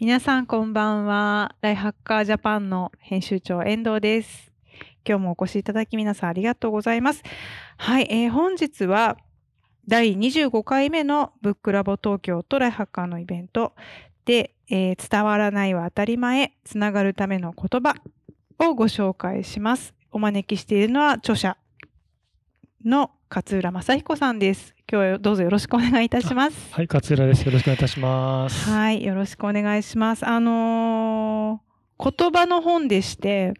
皆さんこんばんは。ライハッカージャパンの編集長遠藤です。今日もお越しいただき皆さんありがとうございます。はい、えー本日は第25回目のブックラボ東京とライハッカーのイベントで、えー伝わらないは当たり前、つながるための言葉をご紹介します。お招きしているのは著者の勝浦正彦さんです。今日はどうぞよろしくお願いいたします。はい、勝浦です。よろしくお願いいたします。はい、よろしくお願いします。あのー言葉の本でして、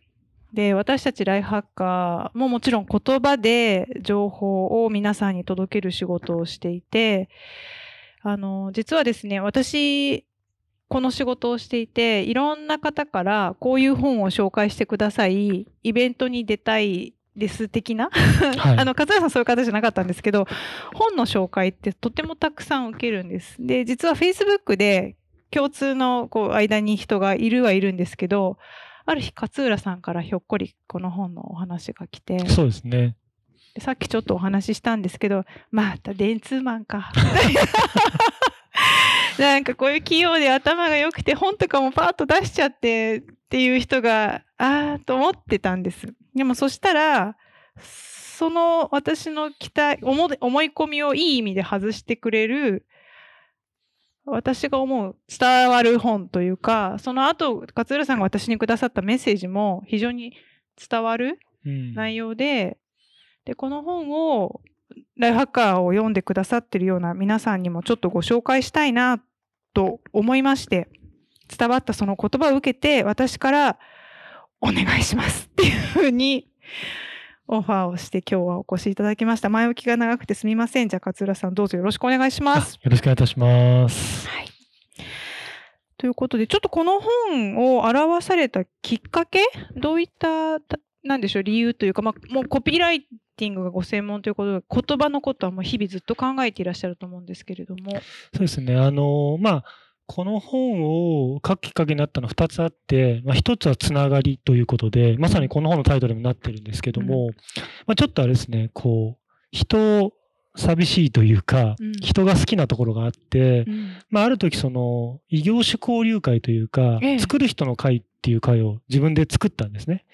で、私たちライフハッカーももちろん言葉で情報を皆さんに届ける仕事をしていて、あのー実はですね、私、この仕事をしていて、いろんな方からこういう本を紹介してください、イベントに出たいです的な？はいあの、勝浦さんそういう方じゃなかったんですけど、本の紹介ってとてもたくさん受けるんです。で、実は Facebook で共通のこう間に人がいるはいるんですけど、ある日勝浦さんからひょっこりこの本のお話が来て、そうですね。でさっきちょっとお話ししたんですけど、また電通マンか。なんかこういう器用で頭が良くて本とかもパーッと出しちゃってっていう人が、あーと思ってたんです。でもそしたら、その私の期待、思い思い込みをいい意味で外してくれる、私が思う伝わる本というか、その後、勝浦さんが私にくださったメッセージも非常に伝わるうん。内容で、で、この本を、ライフハッカーを読んでくださってるような皆さんにもちょっとご紹介したいなと思いまして、伝わったその言葉を受けて、私からお願いしますっていうふうにオファーをして今日はお越しいただきました。前置きが長くてすみません。じゃあ勝浦さんどうぞよろしくお願いしまあす。よろしくお願いいたします。はい。ということで、ちょっとこの本を表されたきっかけどういった、たなんでしょう、理由というか、まあ、もうコピーライティングがご専門ということで、言葉のことはもう日々ずっと考えていらっしゃると思うんですけれども。そうですね。あの、まあ、この本を書くきっかけになったのは2つあって、まあ、1つはつながりということで、まさにこの本のタイトルにもなってるんですけども、まあ、ちょっとあれですね、こう、人寂しいというか、うん。人が好きなところがあって、うん。まあ、ある時その異業種交流会というか、ええ。作る人の会っていう会を自分で作ったんですね。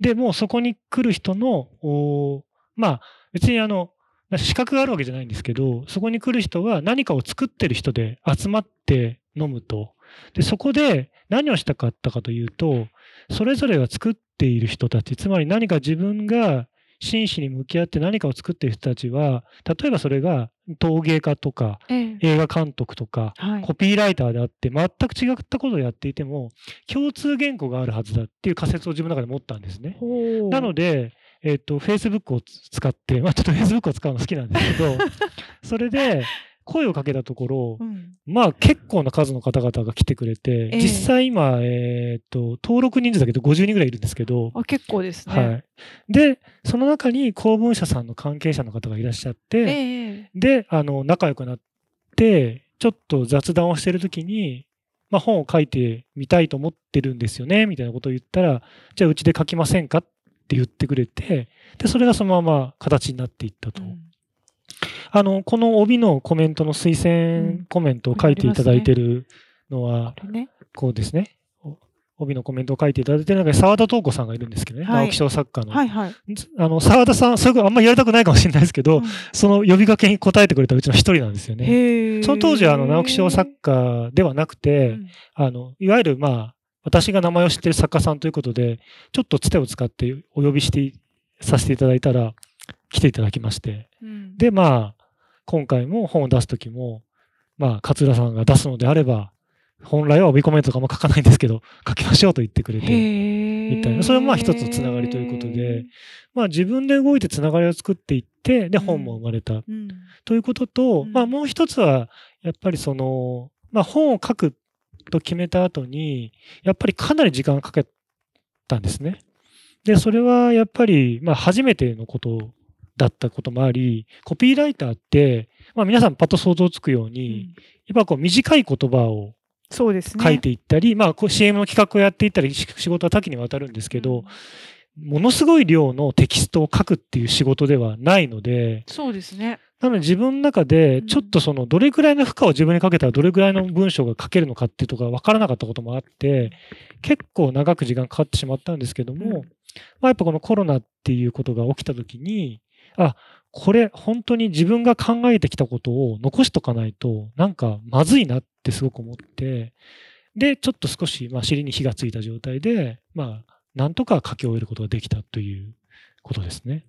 で、もうそこに来る人の、おまあ別にあの、資格があるわけじゃないんですけど、そこに来る人は何かを作ってる人で集まって飲むと。で、そこで何をしたかったかというと、それぞれが作っている人たち、つまり何か自分が真摯に向き合って何かを作っている人たちは、例えばそれが陶芸家とかええ映画監督とか、はい。コピーライターであって、全く違ったことをやっていても、共通言語があるはずだっていう仮説を自分の中で持ったんですね。なので、えっ、と、Facebook を使って、まあちょっと Facebook を使うの好きなんですけど、それで声をかけたところう、ん、まあ結構な数の方々が来てくれて、ええ実際今、えっ、と、登録人数だけど50人ぐらいいるんですけど、あ結構ですね。はい。で、その中に公文社さんの関係者の方がいらっしゃって、ええで、あの、仲良くなって、ちょっと雑談をしてるときに、まあ、本を書いてみたいと思ってるんですよね、みたいなことを言ったら、じゃあうちで書きませんか？って言ってくれて、で、それがそのまま形になっていったと。うんあの、この帯のコメントの推薦コメントを書いていただいてるのは、こうですね。お帯のコメントを書いていただいてる中に澤田東子さんがいるんですけどね、はい直木賞作家の。はいはい。あの、澤田さん、それあんまりやりたくないかもしれないですけど、うんその呼びかけに答えてくれたうちの一人なんですよね。その当時はあの直木賞作家ではなくて、うんあのいわゆるまあ私が名前を知ってる作家さんということでちょっとつてを使ってお呼びしてさせていただいたら来ていただきましてうんでまあ今回も本を出す時もまあ勝浦さんが出すのであれば本来は帯コメントとかも書かないんですけど書きましょうと言ってくれてみたいなそれもまあ一つのつながりということでまあ自分で動いてつながりを作っていってでうん。本も生まれた。うん。ということと、うん。まあもう一つは、やっぱりその、まあ本を書くと決めた後に、やっぱりかなり時間がかけたんですね。で、それはやっぱり、まあ初めてのことだったこともあり、コピーライターって、まあ皆さんパッと想像つくよううに、ん。やっぱこう短い言葉をそうですね。書いていったり、まあこう CM の企画をやっていったり、し仕事は多岐にわたるんですけど、ものすごい量のテキストを書くっていう仕事ではないので、そうですね。なので自分の中でうん。ちょっとそのどれくらいの負荷を自分にかけたらどれくらいの文章が書けるのかっていうところが分からなかったこともあって、結構長く時間かかってしまったんですけども、うん。まあ、やっぱこのコロナっていうことが起きた時に、あ、これ本当に自分が考えてきたことを残しとかないとなんかまずいなってすごく思って、で、ちょっと少しまあ尻に火がついた状態で、まあ、なんとか書き終えることができたということですね。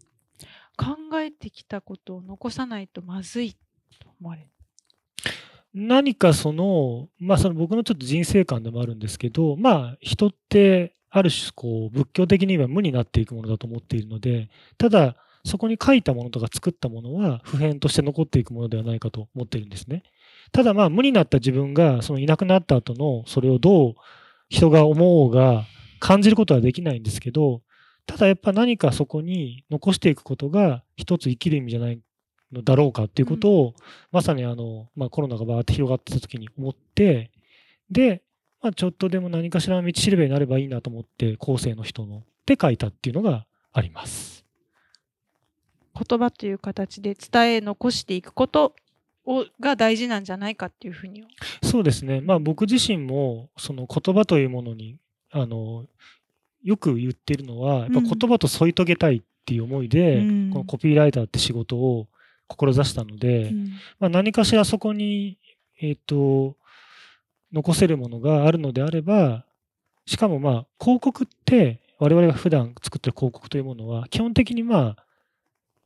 考えてきたことを残さないとまずいと思われる。何かその、まあその僕のちょっと人生観でもあるんですけど、まあ人ってある種こう仏教的には無になっていくものだと思っているので、ただそこに書いたものとか作ったものは普遍として残っていくものではないかと思っているんですね。ただまあ無になった自分がそのいなくなった後のそれをどう人が思おうが感じることはできないんですけど、ただやっぱ何かそこに残していくことが一つ生きる意味じゃないのだろうかっていうことを、まさにあの、まあ、コロナがバーって広がってた時に思って、で、まあ、ちょっとでも何かしらの道しるべになればいいなと思って、後世の人ので書いたっていうのがあります。言葉という形で伝え残していくことをが大事なんじゃないかっていうふうに。そうですね。まあ僕自身も、その言葉というものに、あの、よく言っているのは、やっぱ言葉と添い遂げたいっていう思いで、うんこのコピーライターって仕事を志したので、うんまあ、何かしらそこに、えっ、と、残せるものがあるのであれば、しかもまあ、広告って、我々が普段作ってる広告というものは、基本的にまあ、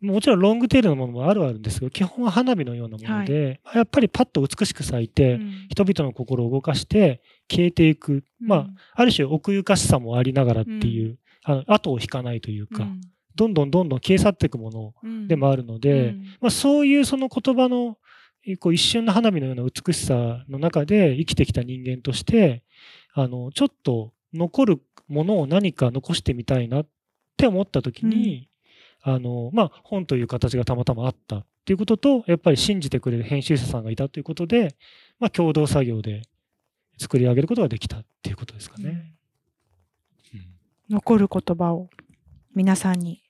もちろんロングテールのものもあるはあるんですけど、基本は花火のようなもので、やっぱりパッと美しく咲いて、うん。人々の心を動かして消えていく、まあ、ある種奥ゆかしさもありながらっていう、あの後を引かないというか、どんどんどんどん消え去っていくものうん。でもあるので、うん。まあ、そういうその言葉のえーこう一瞬の花火のような美しさの中で生きてきた人間としてあのちょっと残るものを何か残してみたいなって思った時に、あのまあ、本という形がたまたまあったっていうこととやっぱり信じてくれる編集者さんがいたということで、まあ、共同作業で作り上げることができたっていうことですかね。うん残る言葉を皆さんに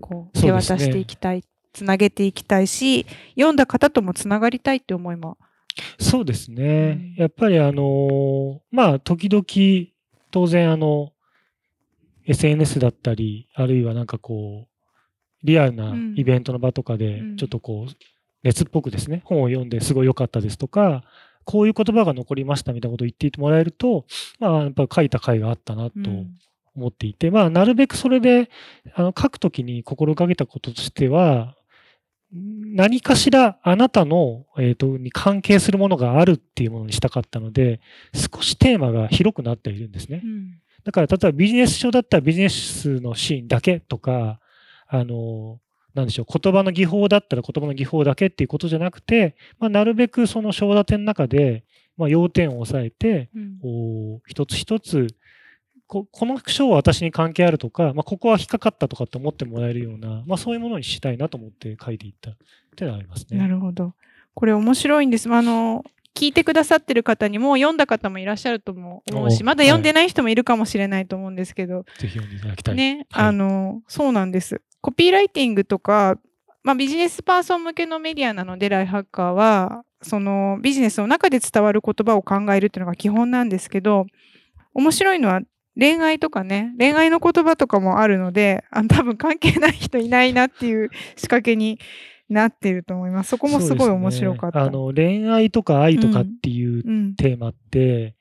こう手渡していきたい、つなげていきたいし読んだ方ともつながりたいって思いもそうですね。うんやっぱりあのーまあ、時々、当然あの、SNS だったり、あるいはなんかこう、リアルなうん。イベントの場とかでうん、ちょっとこう、熱っぽくですね、本を読んですごい良かったですとか、こういう言葉が残りましたみたいなことを言ってもらえると、まあ、やっぱり書いた甲斐があったなとうん。思っていて、まあ、なるべくそれで、あの、書くときに心がけたこととしては、何かしらあなたの、えーと、に関係するものがあるっていうものにしたかったので、少しテーマが広くなっているんですね。う。ん。だから、例えばビジネス書だったらビジネスのシーンだけとか、あの、なんでしょう、言葉の技法だったら言葉の技法だけっていうことじゃなくて、まあ、なるべくその章立ての中で、まあ、要点を押さえて、うん。一つ一つここの章は私に関係あるとか、まあ、ここは引っかかったとかって思ってもらえるような、まあ、そういうものにしたいなと思って書いていったっていうのはありますね。なるほど。これ面白いんです。あの聞いてくださってる方にも読んだ方もいらっしゃるとも思うしおまだ読んでない人もいるかもしれないと思うんですけど、ぜひ読んでいただきたい。ね、はい。あのそうなんです。コピーライティングとか、まあ、ビジネスパーソン向けのメディアなのでライハッカーはそのビジネスの中で伝わる言葉を考えるっていうのが基本なんですけど面白いのは恋愛とかね恋愛の言葉とかもあるのであ多分関係ない人いないなっていう仕掛けになってると思いますそこもすごい面白かった。ねあの恋愛とか愛とかっていううんテーマって、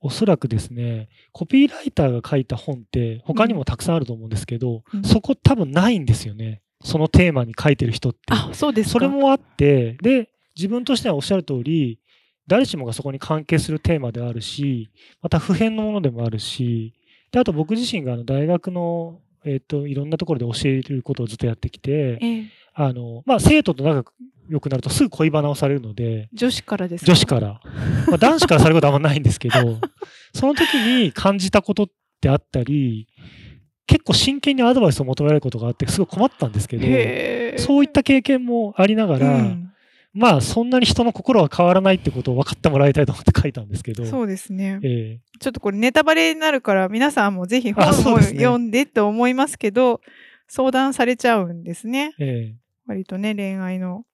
おそらくですね、コピーライターが書いた本って他にもたくさんあると思うんですけど、うんそこ多分ないんですよね。そのテーマに書いてる人って。あそうですかそれもあって、で、自分としてはおっしゃる通り、誰しもがそこに関係するテーマであるし、また普遍のものでもあるし、であと僕自身があの大学の、えっといろんなところで教えることをずっとやってきて、ええあのまあ、生徒と仲良くなるとすぐ恋バナをされるので、女子からですか？女子から、まあ、男子からされることはあんまないんですけど、その時に感じたことってあったり、結構真剣にアドバイスを求められることがあって、すごい困ったんですけど、そういった経験もありながら、うんまあそんなに人の心は変わらないってことを分かってもらいたいと思って書いたんですけど。そうですね。ええちょっとこれネタバレになるから皆さんもぜひ本を読んでって思いますけど、相談されちゃうんですね。え割とね、恋愛の。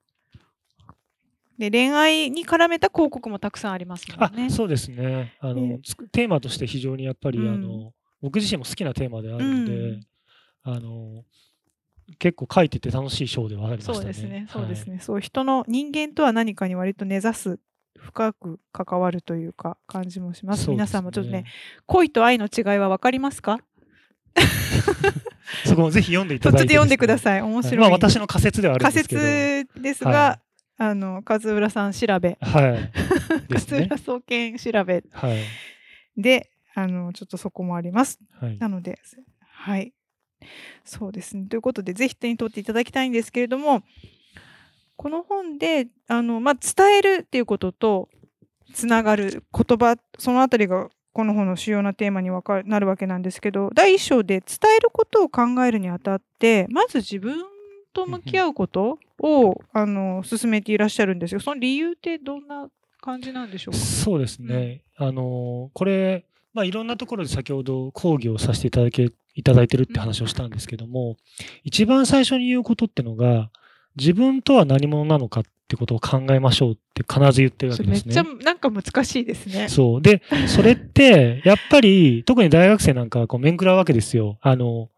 で、恋愛に絡めた広告もたくさんありますえもんねあ。そうですねあの、テーマとして非常にやっぱり、うんあの僕自身も好きなテーマであるので、うんあの結構書いてて楽しい章ではありましたね。そうですね、そうですはいね。そう、人の人間とは何かに割と根ざす、深く関わるというか、感じもします。す皆さんもちょっとね、恋と愛の違いは分かりますか？そこもぜひ読んでいただいて、ちょっと読んでくだい。さい。面白い。まあ私の仮説ではあるん仮ですけど。説ですが、はあの、勝浦さん調べ、はい。勝浦総研調べはい。で、あの、ちょっとそこもあります。はい。なので、はい。そうですね。ということで、ぜひ手に取っていただきたいんですけれども、この本で、あの、まあ、伝えるっていうことと、つながる言葉、そのあたりが、この本の主要なテーマにわかなるわけなんですけど、第一章で伝えることを考えるにあたって、まず自分と向き合うことを、あの、進めていらっしゃるんですよ。その理由ってどんな感じなんでしょう？かそうですね。あのこれ、まあ、いろんなところで先ほど講義をさせていただけいただいてるって話をしたんですけども、一番最初に言うことってのが、自分とは何者なのかってことを考えましょうって必ず言ってるわそれめっちゃけですね。なんか難しいですね。そう。で、それって、やっぱり、特に大学生なんかはこう面食らうわけですよ。あの、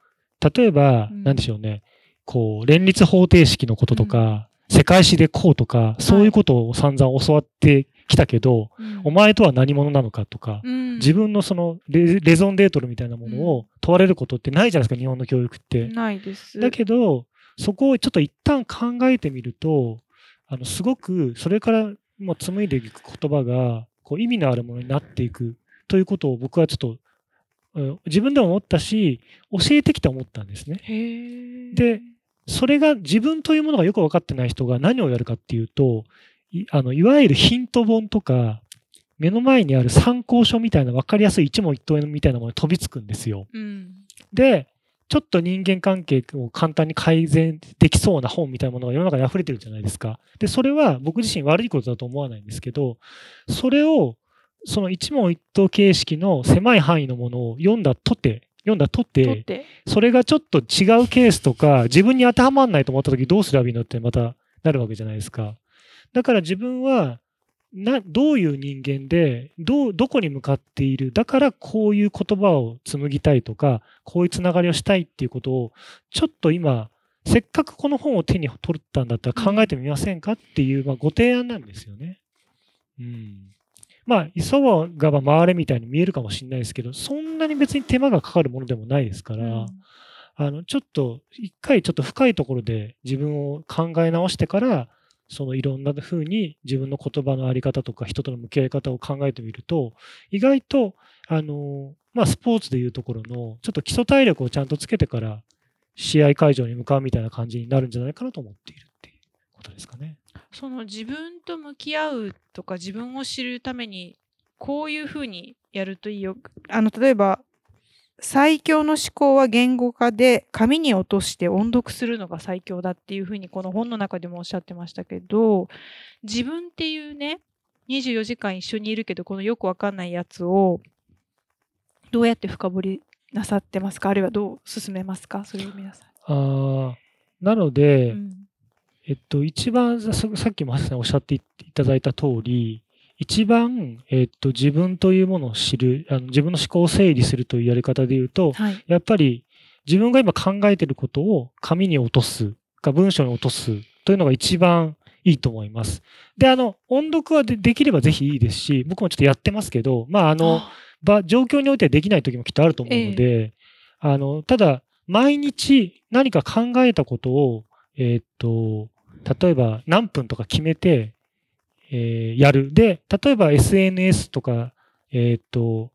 例えば、うんなんでしょうね。こう、連立方程式のこととか、世界史でこうとか、そういうことを散々教わってきたけど、うんお前とは何者なのかとか、うん自分のそのレレゾンデートルみたいなものを問われることってないじゃないですか、日本の教育って。ないです。だけど、そこをちょっと一旦考えてみると、あのすごくそれからもう紡いでいく言葉がこう意味のあるものになっていくということを僕はちょっと、うん自分でも思ったし、教えてきて思ったんですね。で、それが自分というものがよく分かってない人が何をやるかっていうと、いあのいわゆるヒント本とか、目の前にある参考書みたいな分かりやすい一問一答みたいなものに飛びつくんですよ。うん。で、ちょっと人間関係を簡単に改善できそうな本みたいなものが世の中に溢れてるじゃないですか。で、それは僕自身悪いことだと思わないんですけど、それを、その一問一答形式の狭い範囲のものを読んだとて、読んだとて。それがちょっと違うケースとか、自分に当てはまらないと思った時どうすればいいのってまたなるわけじゃないですか。だから自分は、などういう人間でどう、どこに向かっている、だからこういう言葉を紡ぎたいとか、こういうつながりをしたいっていうことを、ちょっと今、せっかくこの本を手に取ったんだったら考えてみませんかっていう、まあ、ご提案なんですよね。うん。まあ、急がば回れみたいに見えるかもしれないですけど、そんなに別に手間がかかるものでもないですから、うんあの、ちょっと、一回ちょっと深いところで自分を考え直してから、そのいろんな風に自分の言葉のあり方とか人との向き合い方を考えてみると、意外と、あの、まあ、スポーツでいうところの、ちょっと基礎体力をちゃんとつけてから、試合会場に向かうみたいな感じになるんじゃないかなと思っているっていうことですかね。その自分と向き合うとか自分を知るためにこういうふうにやるといいよ。あの例えば最強の思考は言語化で紙に落として音読するのが最強だっていうふうにこの本の中でもおっしゃってましたけど自分っていうね24時間一緒にいるけどこのよくわかんないやつをどうやって深掘りなさってますか？あるいはどう進めますか？それを皆さあーなので、ん。うん。えっと、一番ささっきもおっしゃっていただいた通り、一番、えっと、自分というものを知る、あの自分の思考を整理するというやり方で言うと、はい。やっぱり自分が今考えていることを紙に落とすか文章に落とすというのが一番いいと思います。で、あの、音読はでできればぜひいいですし、僕もちょっとやってますけど、まあ、あの、場状況においてはできない時もきっとあると思うので、あの、ただ、毎日何か考えたことを、えーっと、例えば何分とか決めて、えーやる。で、例えば SNS とか、えーっと、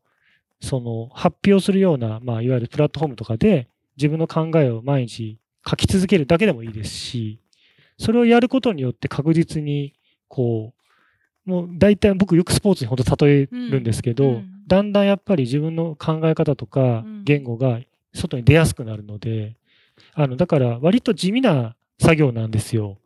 その発表するような、まあ、いわゆるプラットフォームとかで自分の考えを毎日書き続けるだけでもいいですし、それをやることによって確実に、こう、もう大体僕よくスポーツに本当例えるんですけど、うんうんだんだんやっぱり自分の考え方とかうん言語が外に出やすくなるので、あの、だから割と地味な作業なんですよ。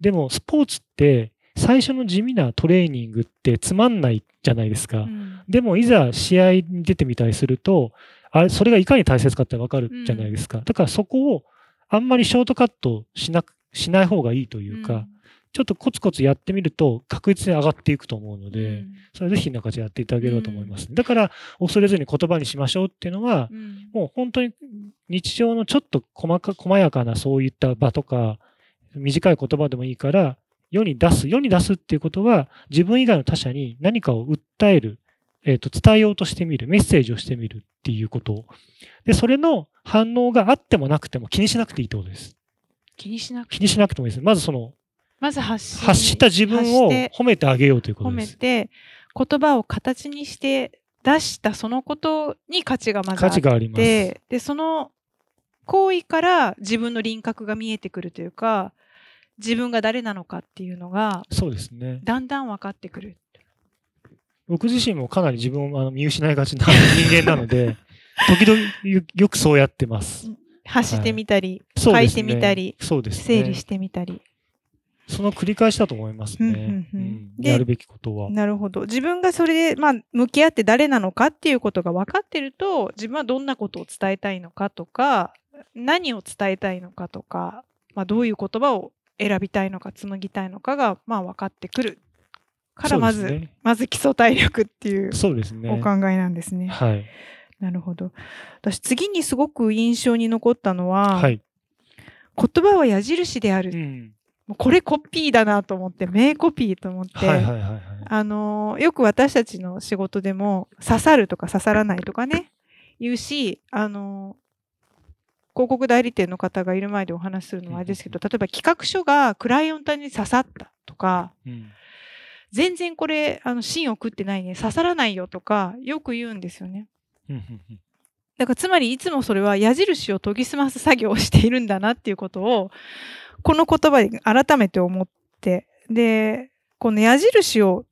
でもスポーツって最初の地味なトレーニングってつまんないじゃないですか。うんでもいざ試合に出てみたりすると、あれ、それがいかに大切かってわかるじゃないですか。だからそこをあんまりショートカットしなく、しない方がいいというか、ちょっとコツコツやってみると確実に上がっていくと思うのうんで、それぜひなんかやっていただければと思います。だから、恐れずに言葉にしましょうっていうのはう、んもう本当に日常のちょっと細か、細やかなそういった場とか、短い言葉でもいいから、世に出す。世に出すっていうことは、自分以外の他者に何かを訴える、えっ、と、伝えようとしてみる、メッセージをしてみるっていうこと。で、それの反応があってもなくても気にしなくていいってことです。気にしなく気にしなくてもいいです。まずその、まず発信発した自分を褒めてあげようというこ褒とです。めて言葉を形にして出したそのことに価値がまずあっ価値があります。てでその行為から自分の輪郭が見えてくるというか自分が誰なのかっていうのがそうですね。だんだん分かってくる。僕自身もかなり自分をあの見失いがちな 人間なので、時々よよくそうやってます。発してみたり、そうですね書いてみたり、そうですね。整理してみたり。その繰り返しだと思いますね。うんうんうんうんでやるべきことは。なるほど自分がそれで、まあ、向き合って誰なのかっていうことが分かってると自分はどんなことを伝えたいのかとか何を伝えたいのかとか、まあ、どういう言葉を選びたいのか紡ぎたいのかが、まあ、分かってくるからまず、ねまず基礎体力っていうそうですね。お考えなんですね。はい。なるほど私次にすごく印象に残ったのは、はい。言葉は矢印である、うん。もうこれコピーだなと思って名コピーと思って。はいはいはいはい。あのーよく私たちの仕事でも刺さるとか刺さらないとかね言うし、あのー広告代理店の方がいる前でお話しするのはあれですけど例えば企画書がクライアントに刺さったとかうん。全然これあの芯を食ってないね刺さらないよとかよく言うんですよね。だからつまりいつもそれは矢印を研ぎ澄ます作業をしているんだなっていうことをこの言葉で改めて思ってでこの矢印を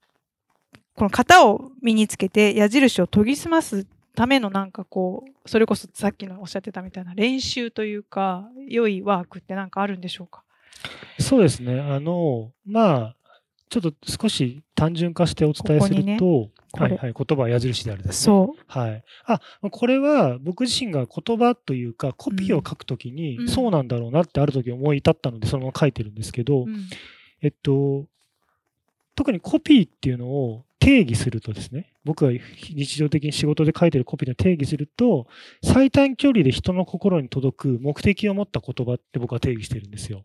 この型を身につけて矢印を研ぎ澄ますためのなんかこうそれこそさっきのおっしゃってたみたいな練習というか良いワークってなんかあるんでしょうか？そうですね。あの、まあ、ちょっと少し単純化してお伝えすると、これはいはい、言葉は矢印であるです、ね。そはい。あ、これは僕自身が言葉というか、コピーを書くときに、うんそうなんだろうなってある時思い至ったので、そのまま書いてるんですけど、う、うんえっと、特にコピーっていうのを定義するとですね、僕が日常的に仕事で書いてるコピーの定義すると、最短距離で人の心に届く目的を持った言葉って僕は定義してるんですよ。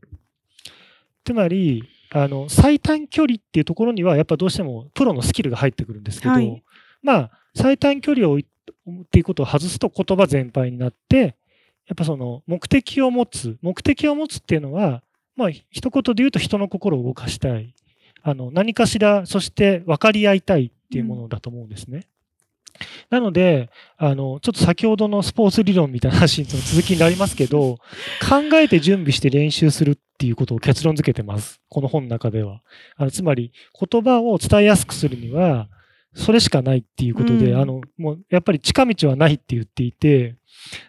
つまり、あの、最短距離っていうところには、やっぱどうしてもプロのスキルが入ってくるんですけど、はいまあ、最短距離をっていうことを外すと言葉全般になって、やっぱその目的を持つ、目的を持つっていうのは、まあ、一言で言うと人の心を動かしたい。あの、何かしら、そして分かり合いたいっていうものだと思うんですね。なので、あの、ちょっと先ほどのスポーツ理論みたいな話の続きになりますけど、考えて準備して練習するっていうことを結論付けてます。この本の中では。あのつまり、言葉を伝えやすくするには、それしかないっていうことで、うんあの、もう、やっぱり近道はないって言っていて、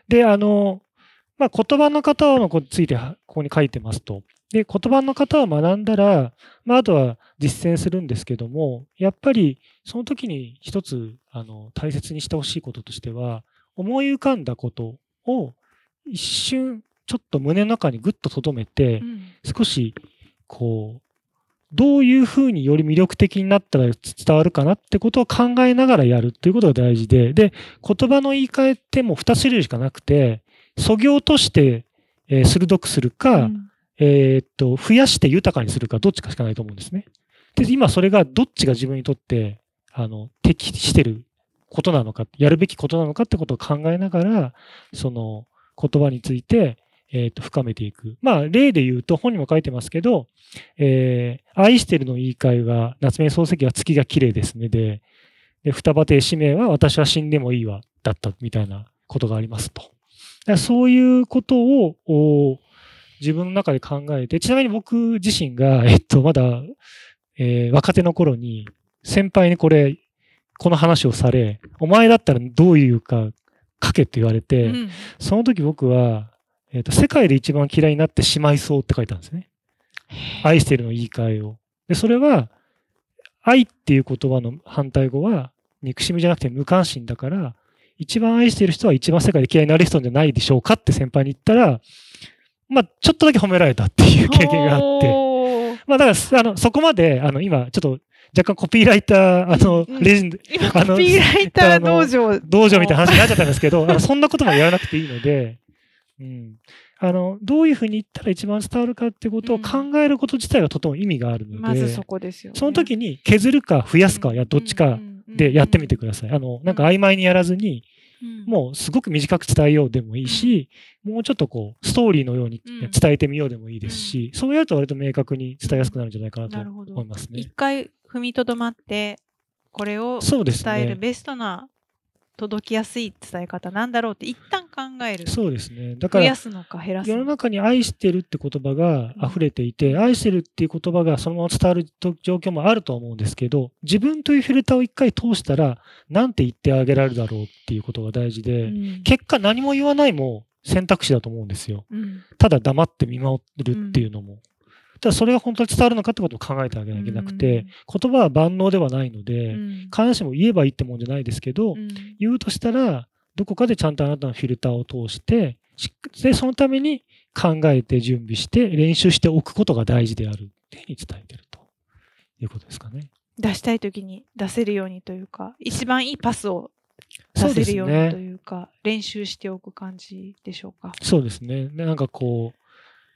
で、あの、まあ、言葉の型のことについてはここに書いてますと。で、言葉の型を学んだら、まあ、あとは実践するんですけども、やっぱりその時に一つあの大切にしてほしいこととしては、思い浮かんだことを一瞬ちょっと胸の中にぐっと留めてう、ん。少しこう、どういうふうにより魅力的になったら伝わるかなってことを考えながらやるっていうことが大事で、で、言葉の言い換えってもう2種類しかなくて、そ行として、えー鋭くするか、うんえーっと、増やして豊かにするか、どっちかしかないと思うんですね。で、今それがどっちが自分にとって、あの、適してることなのか、やるべきことなのかってことを考えながら、その言葉について、えーっと、深めていく。まあ、例で言うと、本にも書いてますけど、えー愛してるの言い換えが、夏目漱石は月が綺麗ですね。で、で双葉亭使命は私は死んでもいいわ、だったみたいなことがありますと。そういうことを、自分の中で考えて、ちなみに僕自身が、えっと、まだ、えー若手の頃に、先輩にこれ、この話をされ、お前だったらどういうか書けって言われて、うんその時僕は、えっと、世界で一番嫌いになってしまいそうって書いたんですね。愛してるの言い換えを。で、それは、愛っていう言葉の反対語は、憎しみじゃなくて無関心だから、一番愛してる人は一番世界で嫌いになる人じゃないでしょうかって先輩に言ったら、まあ、ちょっとだけ褒められたっていう経験があって、まあ、だから、あの、そこまで、あの、今、ちょっと、若干コピーライター、あの、うんレジェンド、今、あのコピーライター道場。道場みたいな話になっちゃったんですけど、あのそんなこともやらなくていいので、うん。あの、どういうふうに言ったら一番伝わるかってことを考えること自体がとても意味があるので、まずそこですよね。その時に削るか増やすか、やどっちかでやってみてください。あの、なんか曖昧にやらずに、うん、もうすごく短く伝えようでもいいし、もうちょっとこう、ストーリーのようにうん。伝えてみようでもいいですし、そうやると割と明確に伝えやすくなるんじゃないかなと思いますね。一。回踏みとどまって、これを。伝えるベストな届きやすい伝え方なんだろうって一旦考える。そうですね。だから増や、すのか減らす世の。中に愛してるって言葉が溢れていて、愛してるっていう言葉がそのまま伝わると状況もあると思うんですけど、自分というフィルターを一回通したら、なんて言ってあげられるだろうっていうことが大事で、うん結果何も言わないも選択肢だと思うんですよ。うんただ黙って見守るっていうのも。ただそれが本当に伝わるのかってことを考えてあげなきゃいけなくて、言葉は万能ではないので、うん必ずしも言えばいいってもんじゃないですけど、うん言うとしたら、どこかでちゃんとあなたのフィルターを通して、しで、そのために考えて準備して練習しておくことが大事であるっていうふうに伝えてるということですかね。出したい時に出せるようにというか、一番いいパスを出せるようにとね。いうか、練習しておく感じでしょうか。そうですね。でなんかこう、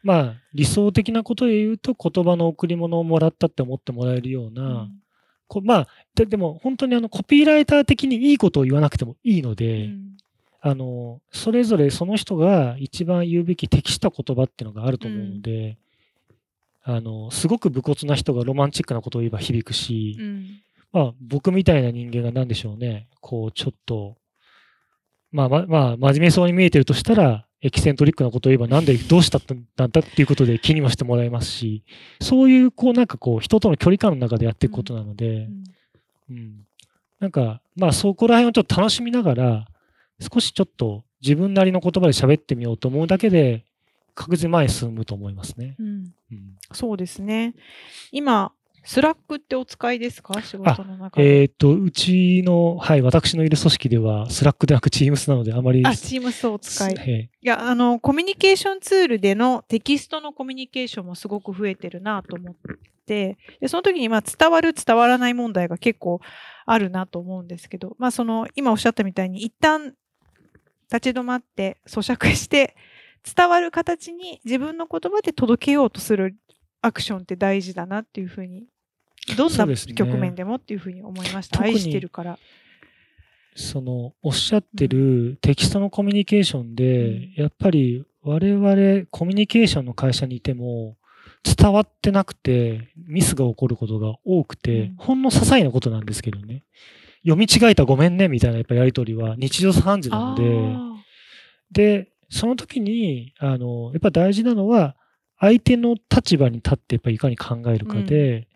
まあ理想的なことで言うと言葉の贈り物をもらったって思ってもらえるような、うん。こまあででも本当にあのコピーライター的にいいことを言わなくてもいいのうで、ん。あの、それぞれその人が一番言うべき適した言葉っていうのがあると思うので、あの、すごく武骨な人がロマンチックなことを言えば響くし、うん。まあ、僕みたいな人間が何でしょうね、こう、ちょっと、まあ、ままあ、真面目そうに見えてるとしたら、エキセントリックなことを言えば、なんで、どうしたんだっていうことで気にもしてもらえますし、そういう、こう、なんかこう、人との距離感の中でやっていくことなので、うんうん。なんか、まあそこら辺をちょっと楽しみながら、少しちょっと自分なりの言葉で喋ってみようと思うだけで、確実に前に進むと思いますね。うんうん、そうですね。今、 Slack ってお使いですか？仕事の中で。えっ、と、うちの、はい、私のいる組織では、 Slack でなく Teams なので、あまり、あ、チームスをお使い。いえや、あの、コミュニケーションツールでのテキストのコミュニケーションもすごく増えてるなと思って、で、その時に、まあ、伝わる、伝わらない問題が結構あるなと思うんですけど、まあ、その、今おっしゃったみたいに、一旦立ち止まって、咀嚼して、伝わる形に自分の言葉で届けようとするアクションって大事だなっていうふうに、どんな局面でもっていうふうに思いました。特に愛してるから。その、おっしゃってるテキストのコミュニケーションで、うん。やっぱり我々コミュニケーションの会社にいても、伝わってなくて、ミスが起こることが多くて、うん。ほんの些細なことなんですけどね。読み違えたごめんねみたいなやっぱやりとりは日常茶飯事なので、あで、その時に、あの、やっぱ大事なのは、相手の立場に立ってやっぱりいかに考えるかで、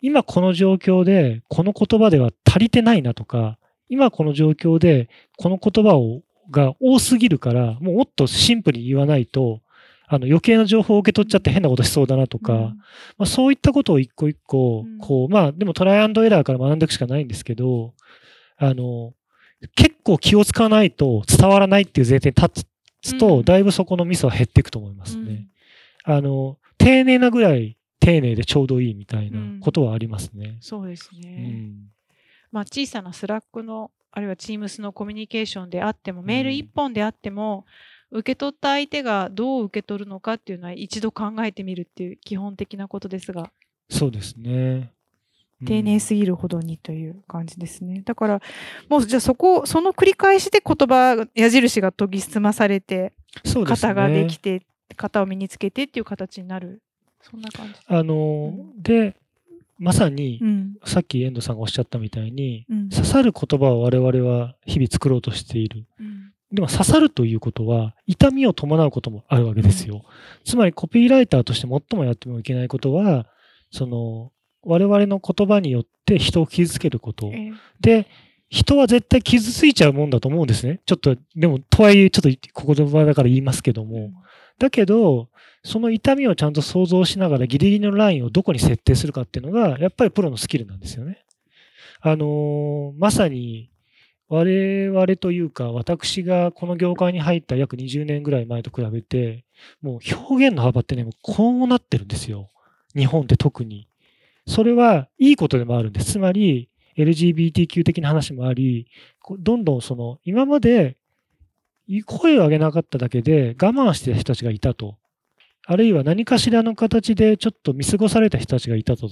今この状況で、この言葉では足りてないなとか、今この状況で、この言葉をが多すぎるから、もうもっとシンプルに言わないと、あの余計な情報を受け取っちゃって変なことしそうだなとか、うん。まあ、そういったことを一個一個うん、こう、まあ、でもトライアンドエラーから学んでいくしかないんですけど、あの、結構気を使わないと伝わらないっていう前提に立つうと、ん。だいぶそこのミスは減っていくと思いますうん。ね。あの、丁寧なぐらい丁寧でちょうどいいみたいなことはありますね。そうですうね。ん。まあ、小さな Slack の、あるいは Teams のコミュニケーションであっても、メール一本であっても、受け取った相手がどう受け取るのかっていうのは一度考えてみるっていう基本的なことですが、そうですね。うん丁寧すぎるほどにという感じですね。だから、もうじゃあそこ、その繰り返しで言葉、矢印が研ぎ澄まされて、ね。型ができて、型を身につけてっていう形になる。そんな感じ。あの、で、まさに、うん。さっき遠藤さんがおっしゃったみたいに、うん。刺さる言葉を我々は日々作ろうとしている。うんでも刺さるということは痛みを伴うこともあるわけですよ。つまりコピーライターとして最もやってもいけないことは、その我々の言葉によって人を傷つけること。えーで、人は絶対傷ついちゃうもんだと思うんですね。ちょっと、でも、とはいえ、ちょっとここの場だから言いますけども、だけど、その痛みをちゃんと想像しながらギリギリのラインをどこに設定するかっていうのが、やっぱりプロのスキルなんですよね。あのーまさに我々というか、私がこの業界に入った約20年ぐらい前と比べて、もう表現の幅ってね、もうこうなってるんですよ。日本って特に。それはいいことでもあるんです。つまり、LGBTQ 的な話もあり、どんどんその、今まで声を上げなかっただけで我慢してた人たちがいたと。あるいは何かしらの形でちょっと見過ごされた人たちがいたと。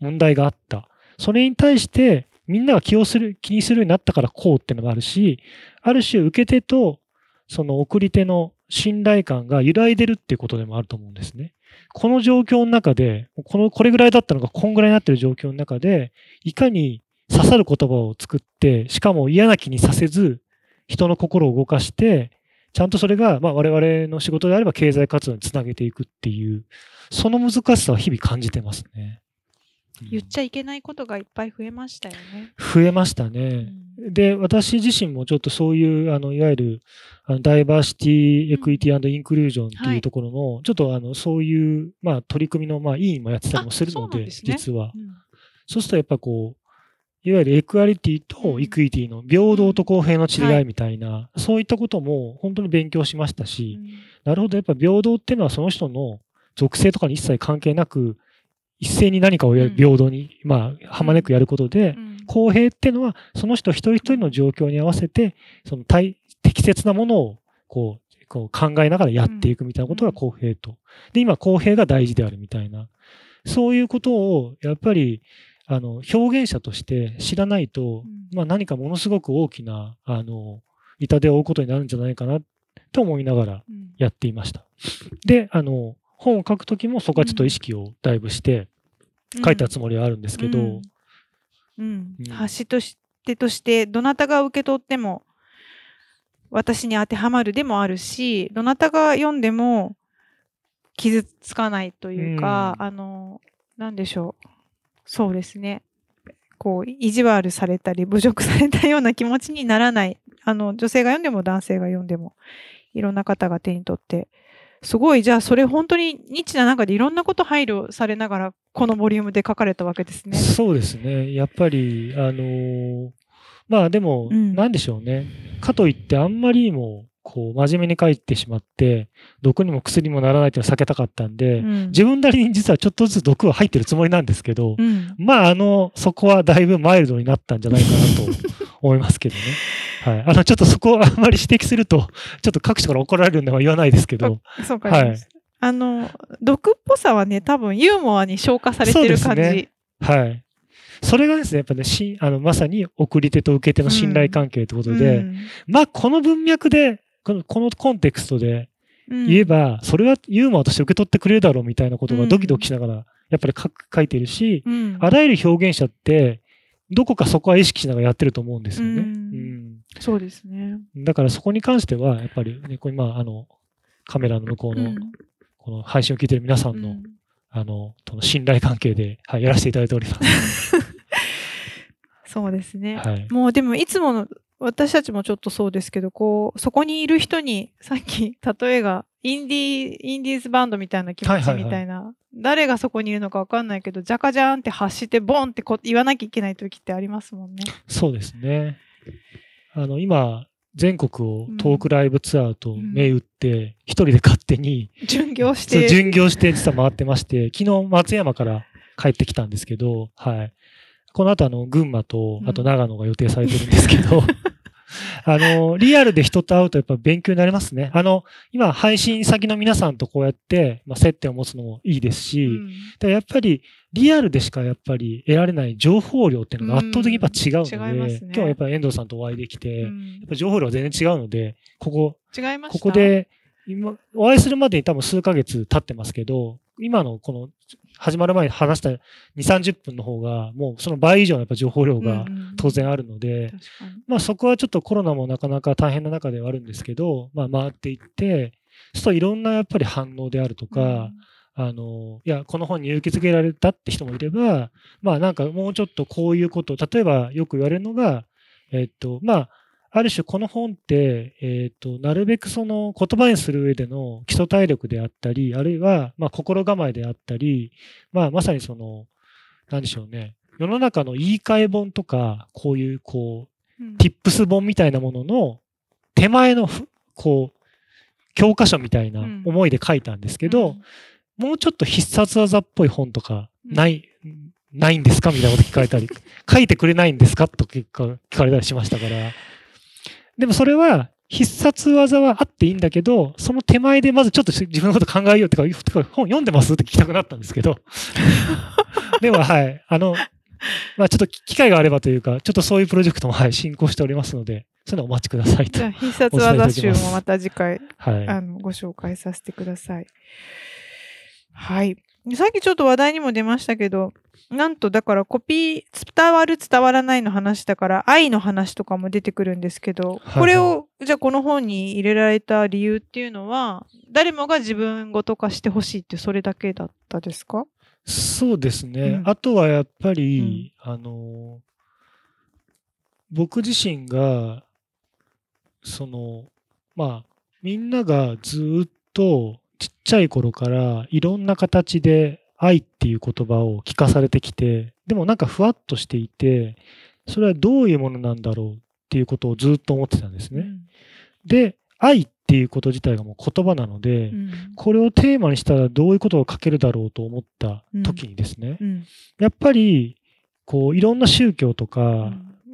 問題があった。それに対してみんなが気をする、気にするようになったからこうっていうのがあるし、ある種受け手とその送り手の信頼感が揺らいでるっていうことでもあると思うんですね。この状況の中で、この、これぐらいだったのがこんぐらいになってる状況の中で、いかに刺さる言葉を作って、しかも嫌な気にさせず、人の心を動かして、ちゃんとそれが、まあ、我々の仕事であれば経済活動につなげていくっていう、その難しさは日々感じてますね。言っちゃいけないことがいっぱい増えましたよね。増えましたうね。んで、私自身もちょっとそういう、あの、いわゆる、あのダイバーシティ、エクイティインクルージョンってはいいうところの、ちょっとあの、そういう、まあ、取り組みの、まあ、委員もやってたりもするので、ですね実は。うんそうするとやっぱこう、いわゆるエクアリティとうんイクイティの平等と公平のは違いみたいな、そういったことも本当に勉強しましたし、うん。なるほど、やっぱ平等っていうのはその人の属性とかに一切関係なく、一斉に何かを平等に、まあ、はまねくやることで、うん。公平っていうのは、その人一人一人の状況に合わせて、その対適切なものをこうこう考えながらやっていくみたいなことが公平と。で、今、公平が大事であるみたいな。そういうことを、やっぱり、あの、表現者として知らないと、うん。まあ何かものすごく大きな、あの、痛手を負うことになるんじゃないかなと思いながらうん。やっていました。で、あの、本を書くときもそこはちょっと意識をだいぶして書いたつもりはあるんですけど、うん。うん。うん。発しとしてとしてどなたが受け取っても私に当てはまるでもあるしどなたが読んでも傷つかないというか、うん。あのなんでしょうそうですねこう意地悪されたり侮辱されたような気持ちにならないあの女性が読んでも男性が読んでもいろんな方が手に取ってすごいじゃあそれ本当にニッチな中でいろんなこと配慮されながらこのボリュームで書かれたわけですね。そうですね。やっぱり、あのーまあでも、うんなんでしょうね。かといって、あんまりにも、こう、真面目に書いてしまって、毒にも薬にもならないっていうのを避けたかったんで、うん自分なりに実はちょっとずつ毒は入ってるつもりなんですけど、うんまあ、あの、そこはだいぶマイルドになったんじゃないかなと思いますけどね。はい。あの、ちょっとそこをあんまり指摘すると、ちょっと各所から怒られるんでは言わないですけど、そうか、はいあの毒っぽさはね多分ユーモアに消化されてる感じ。ねはい。それがですね、やっぱね、しあのまさに送り手と受け手の信頼関係ということで、うんまあ、この文脈で、このこのコンテクストでうん言えば、それはユーモアとして受け取ってくれるだろうみたいなことがドキドキしながら、やっぱり書く書いてるし、うんあらゆる表現者って、どこかそこは意識しながらやってると思うんですよね。うんうんそうですね。だからそこに関しては、やっぱりね、これ今、あの、カメラの向こうの、うんこの配信を聞いてる皆さんの、うんあの、との信頼関係で、はい、やらせていただいております。そうですね。はい。もうでもいつもの私たちもちょっとそうですけどこうそこにいる人にさっき例えがインディーインディーズバンドみたいな気持ちはいはいはいみたいな、誰がそこにいるのか分かんないけどジャカジャーンって発してボンってこ言わなきゃいけない時ってありますもんね。そうですね。あの、今、全国をトークライブツアーと銘打って、一人で勝手に、巡業して巡業して実は回ってまして、昨日松山から帰ってきたんですけど、はい。この後、あの、群馬とう、んあと長野が予定されてるんですけど、あの、リアルで人と会うとやっぱ勉強になりますね。あの、今、配信先の皆さんとこうやって、まあ、接点を持つのもいいですし、うん。でやっぱりリアルでしかやっぱり得られない情報量っていうのが圧倒的にやっぱ違うので、うんね。今日はやっぱり遠藤さんとお会いできて、やっうんぱ情報量が全然違うので、ここ、違いました？ここで、今、お会いするまでに多分数ヶ月経ってますけど、今のこの始まる前に話した2、30分の方が、もうその倍以上のやっぱ情報量が当然あるので、まあそこはちょっとコロナもなかなか大変な中ではあるんですけど、まあ回っていって、そうするといろんなやっぱり反応であるとか、あの、いや、この本に勇気づけられたって人もいれば、まあなんかもうちょっとこういうこと、例えばよく言われるのが、えっと、まあ、ある種この本って、えっ、と、なるべくその言葉にする上での基礎体力であったり、あるいは、まあ、心構えであったり、まあ、まさにその、なんでしょうね。世の中の言い換え本とか、こういう、こう、うん。ティップス本みたいなものの手前のふ、こう、教科書みたいなうん。思いで書いたんですけど、もうちょっと必殺技っぽい本とか、うん。ない、ないんですか？みたいなこと聞かれたり、書いてくれないんですか？と結果聞かれたりしましたから。でもそれは、必殺技はあっていいんだけど、その手前でまずちょっと自分のこと考えようってか、本読んでますって聞きたくなったんですけど。では、はい。あの、まあちょっと機会があればというか、ちょっとそういうプロジェクトも、はい、進行しておりますので、そういうのをお待ちくださいとじゃ。あ必殺技集もまた次回はい。あのご紹介させてください。はい。さっきちょっと話題にも出ましたけど、なんとだからコピー、伝わる伝わらないの話だから愛の話とかも出てくるんですけど、はいこれをじゃあこの本に入れられた理由っていうのは、誰もが自分ごと化してほしいってそれだけだったですか？そうですね。うん。あとはやっぱり、あの、僕自身が、その、まあ、みんながずっとちっちゃい頃からいろんな形で愛っていう言葉を聞かされてきて、でもなんかふわっとしていて、それはどういうものなんだろうっていうことをずっと思ってたんですね。で、愛っていうこと自体がもう言葉なので、うん。これをテーマにしたらどういうことを書けるだろうと思った時にですね、うん。やっぱりこういろんな宗教とか、う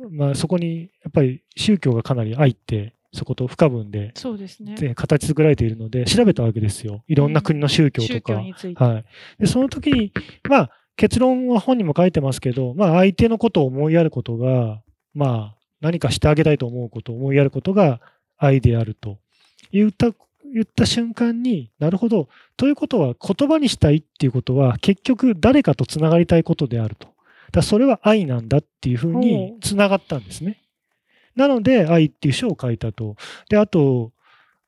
ん。まあ、そこにやっぱり宗教がかなり愛ってそこと不可分でそうですね。で形作られているので調べたわけですよいろんな国の宗教と宗か。はい、でその時にまあ結論は本にも書いてますけど、まあ、相手のことを思いやることが、まあ、何かしてあげたいと思うことを思いやることが愛であると言った言った瞬間になるほどということは言葉にしたいっていうことは結局誰かとつながりたいことであると。だそれは愛なんだっていうふうほにうつながったんですね。なので愛っていう書を書いたと。であと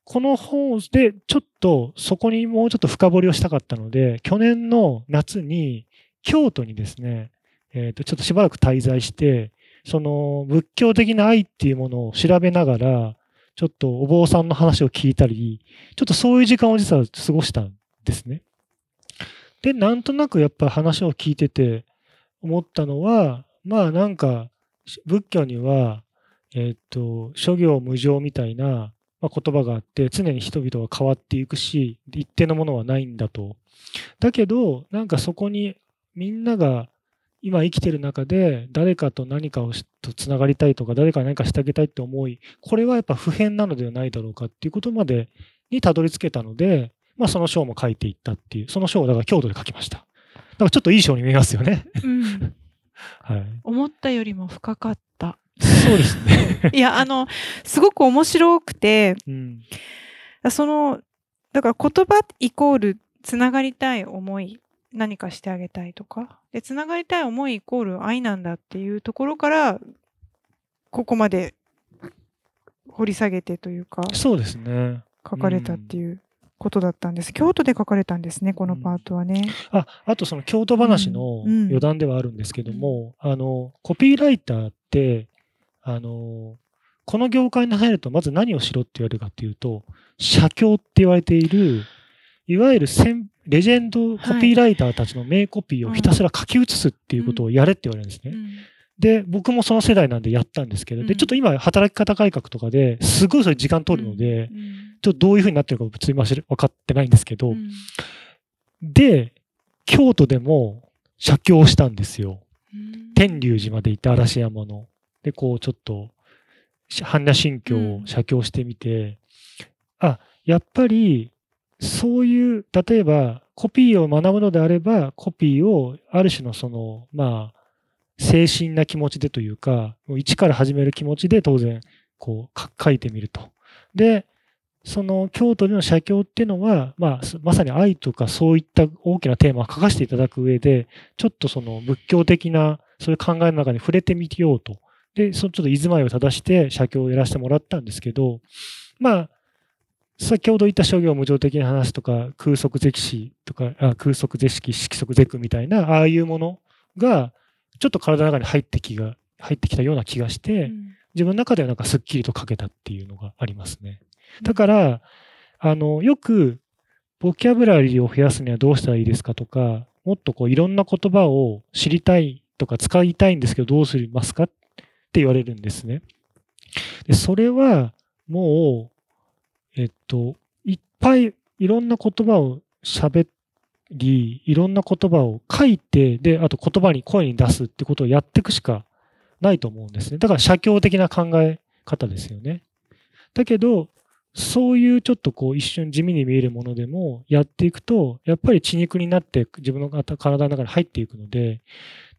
この本でちょっとそこにもうちょっと深掘りをしたかったので去年の夏に京都にですね、えー、とちょっとしばらく滞在してその仏教的な愛っていうものを調べながらちょっとお坊さんの話を聞いたりちょっとそういう時間を実は過ごしたんですね。でなんとなくやっぱ話を聞いてて思ったのはまあなんか仏教にはえっ、と諸行無常みたいなまあ、言葉があって常に人々は変わっていくし一定のものはないんだと。だけどなんかそこにみんなが今生きてる中で誰かと何かをしとつながりたいとか誰かに何かしてあげたいって思いこれはやっぱ普遍なのではないだろうかっていうことまでにたどり着けたので、まあ、その章も書いていったっていうその章をだから京都で書きました。だからちょっといい章に見えますよね。うん はい、思ったよりも深かった。そうですね。いや、あの、すごく面白くて、うん、その、だから言葉イコールつながりたい思い、何かしてあげたいとか、で、つながりたい思いイコール愛なんだっていうところから、ここまで掘り下げてというか、そうですね。書かれたっていうことだったんです。京都で書かれたんですね、このパートはね。ああとその京都話のうんうん余談ではあるんですけども、あのコピーライターってあのこの業界に入るとまず何をしろって言われるかっていうと写経って言われているいわゆる先レジェンドコピーライターたちの名コピーをひたすら書き写すっていうことをやれって言われるんですね。うん。で僕もその世代なんでやったんですけど、うん。でちょっと今働き方改革とかですごいそれ時間取るので、うん。ちょっとどういうふうになってるか別に分かってないんですけど、うん。で、京都でも写経をしたんですよ。うん。天龍寺まで行って嵐山の。で、こうちょっと、般若心経を写経してみて、あ、やっぱり、そういう、例えば、コピーを学ぶのであれば、コピーをある種のその、まあ、精神な気持ちでというか、もう一から始める気持ちで当然、こう、か書いてみると。で、その京都での写経っていうのは、まあ、すまさに愛とかそういった大きなテーマを書かせていただく上で、ちょっとその仏教的なそういう考えの中に触れてみようと。で、そのちょっと居住まいを正して写経をやらせてもらったんですけど、まあ、先ほど言った諸行無常的な話とか、空足 zek 史とか、あ空足 zek 式、色足ゼみたいな、ああいうものが、ちょっと体の中に入ってきが、入ってきたような気がして、自分の中ではなんかすっきりと書けたっていうのがありますね。だから、あの、よく、ボキャブラリーを増やすにはどうしたらいいですかとか、もっとこういろんな言葉を知りたいとか使いたいんですけどどうしますかっって言われるんですね。でそれはもう、えっと、いっぱいいろんな言葉を喋り、いろんな言葉を書いて、で、あと言葉に声に出すってことをやっていくしかないと思うんですね。だから写経的な考え方ですよね。だけど、そういうちょっとこう一瞬地味に見えるものでもやっていくと、やっぱり血肉になって自分の体の中に入っていくので、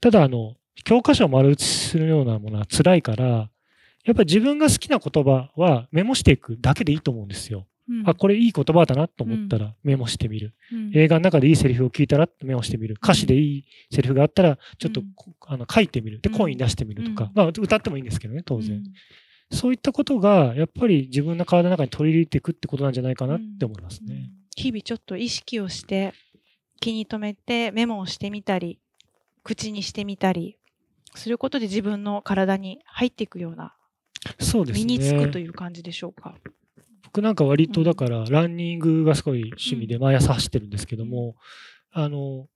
ただあの、教科書を丸打ちするようなものは辛いから、やっぱり自分が好きな言葉はメモしていくだけでいいと思うんですよ。うんあ、これいい言葉だなと思ったらメモしてみる。うん映画の中でいいセリフを聞いたらメモしてみる。歌詞でいいセリフがあったら、ちょっとこあの書いてみる。で、うん声に出してみるとかうん。まあ、歌ってもいいんですけどね、当然。うんそういったことが、やっぱり自分の体の中に取り入れていくってことなんじゃないかなって思いますね。うん日々ちょっと意識をして気に留めてメモをしてみたり口にしてみたりすることで自分の体に入っていくようなそうですね。身につくという感じでしょうか？僕なんか割とだから、ランニングがすごい趣味で毎朝走ってるんですけども、あの、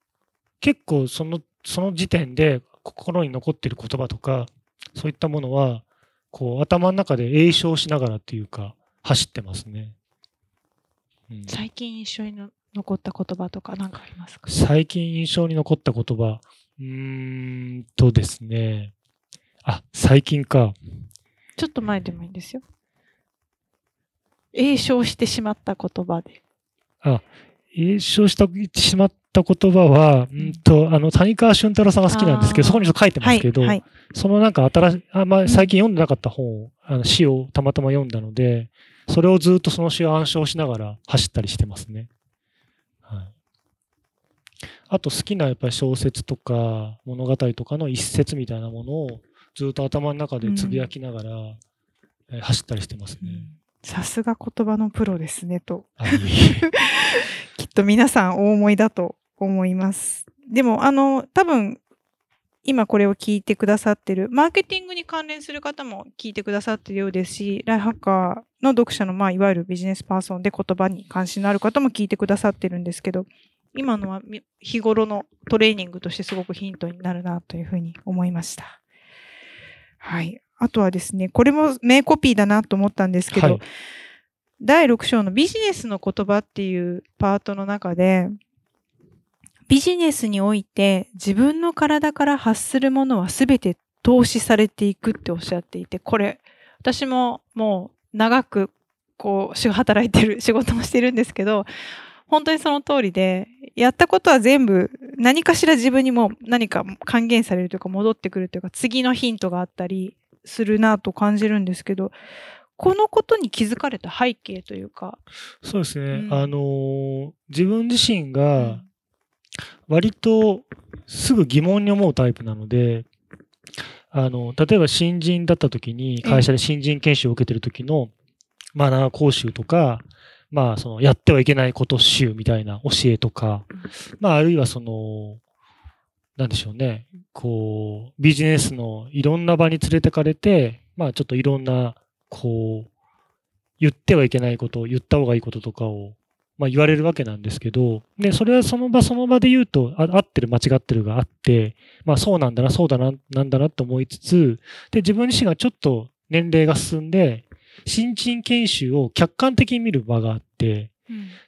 結構その、その時点で心に残ってる言葉とか、そういったものは、こう頭の中で詠唱しながらっていうか、走ってますね。うん最近一緒にの残った言葉とか何かありますか？最近印象に残った言葉、うーんとですね、あ、最近か。ちょっと前でもいいんですよ。詠唱してしまった言葉で。詠唱したしまった言葉は、うんと、あの、谷川俊太郎さんが好きなんですけど、そこにちょっと書いてますけど、はい、はい。そのなんか新しい、あんまん最近読んでなかった本を、あの詩をたまたま読んだので、それをずっとその詩を暗唱しながら走ったりしてますね。はい。あと好きなやっぱり小説とか物語とかの一節みたいなものをずっと頭の中でつぶやきながら、えー走ったりしてますね。さすが言葉のプロですねと きっと皆さんお思いだと思います。でも、あの、多分、今これを聞いてくださってる、マーケティングに関連する方も聞いてくださってるようですし、ライフハッカーの読者の、まあ、いわゆるビジネスパーソンで言葉に関心のある方も聞いてくださってるんですけど、今のはみ日頃のトレーニングとしてすごくヒントになるなというふうに思いました。はい。あとはですね、これも名コピーだなと思ったんですけど、はい第6章のビジネスの言葉っていうパートの中で、ビジネスにおいて自分の体から発するものは全て投資されていくっておっしゃっていて、これ、私ももう長くこう、し働いてる、仕事もしてるんですけど、本当にその通りで、やったことは全部何かしら自分にも何か還元されるというか戻ってくるというか、次のヒントがあったりするなと感じるんですけど、このことに気づかれた背景というか、そうですね。うん。あのー自分自身うがん。割とすぐ疑問に思うタイプなので、あの、例えば新人だった時に、会社で新人研修を受けてる時のマナー講習とか、まあ、その、やってはいけないこと集みたいな教えとか、まあ、あるいはその、なんでしょうね、こう、ビジネスのいろんな場に連れてかれて、まあ、ちょっといろんな、こう、言ってはいけないこと、言った方がいいこととかを、まあ、言われるわけなんですけど、で、それはその場その場で言うと、あ合ってる間違ってるがあって、まあそうなんだな、そうだな、なんだなと思いつつ、で、自分自身がちょっと年齢が進んで、新人研修を客観的に見る場があって、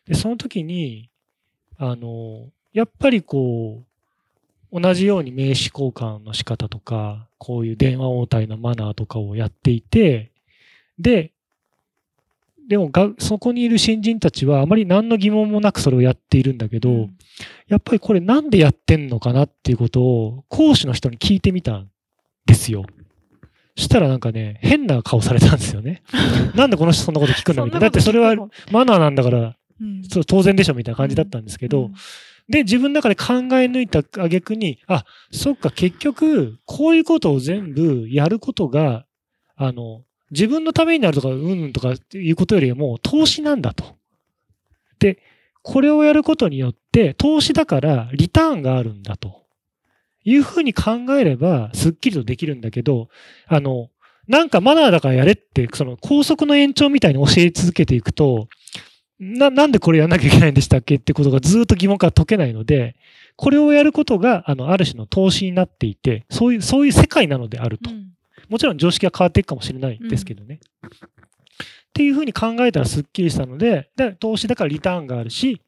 で、その時に、あの、やっぱりこう、同じように名刺交換の仕方とか、こういう電話応対のマナーとかをやっていて、で、でもが、そこにいる新人たちはあまり何の疑問もなくそれをやっているんだけど、うんやっぱりこれなんでやってんのかなっていうことを講師の人に聞いてみたんですよ。したらなんかね、変な顔されたんですよね。なんでこの人そんなこと聞くんだみたいな。だってそれはマナーなんだから、うんそう当然でしょみたいな感じだったんですけど、で、自分の中で考え抜いた挙句に、あ、そっか、結局、こういうことを全部やることが、あの、自分のためになるとか、うんうんとかっていうことよりも投資なんだと。で、これをやることによって、投資だからリターンがあるんだと。いうふうに考えれば、すっきりとできるんだけど、あの、なんかマナーだからやれって、その校則の延長みたいに教え続けていくと、な、なんでこれやんなきゃいけないんでしたっけってことがずっと疑問から解けないので、これをやることが、あの、ある種の投資になっていて、そういう、そういう世界なのであると。うんもちろん常識が変わっていくかもしれないですけどね。っていうふうに考えたらすっきりしたので、で投資だからリターンがあるし、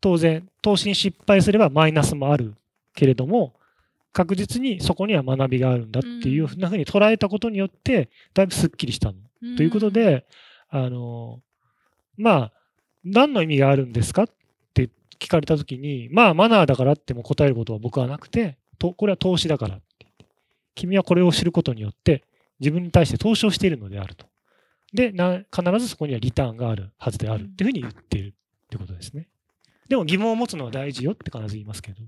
当然、投資に失敗すればマイナスもあるけれども、確実にそこには学びがあるんだっていうふうなふうに捉えたことによって、だいぶすっきりしたの。ということ、で、あの、まあ、何の意味があるんですかって聞かれたときに、まあ、マナーだからっても答えることは僕はなくて、とこれは投資だからって言って。君はこれを知ることによって、自分に対して投資をしているのであると。で、な必ずそこにはリターンがあるはずであるっていうふうに言っているってことですね。でも疑問を持つのは大事よって必ず言いますけど。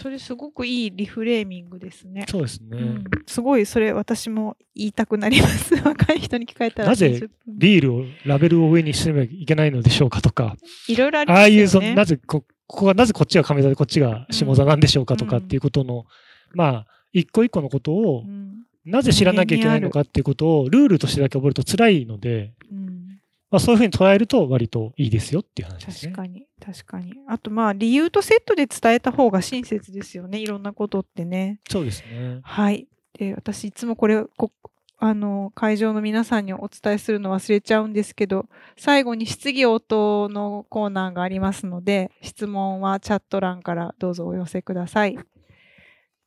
それすごくいいリフレーミングですね。そうですね。うんすごいそれ私も言いたくなります。若い人に聞かれたら。なぜ20分ビールを、ラベルを上にしなきゃいけないのでしょうかとか、いろいろありますよね。ああいうその、なぜこ、ここがなぜこっちが上座でこっちが下座なんでしょうかとかうんっていうことの、まあ、一個一個のことをう、んなぜ知らなきゃいけないのかっていうことを、ルールとしてだけ覚えると辛いので、うんまあ、そういうふうに捉えると割といいですよっていう話ですね。確かに確かに。あとまあ理由とセットで伝えた方が親切ですよね。いろんなことってね。そうですね。はい。で私いつもこれこあの会場の皆さんにお伝えするの忘れちゃうんですけど最後に質疑応答のコーナーがありますので質問はチャット欄からどうぞお寄せください。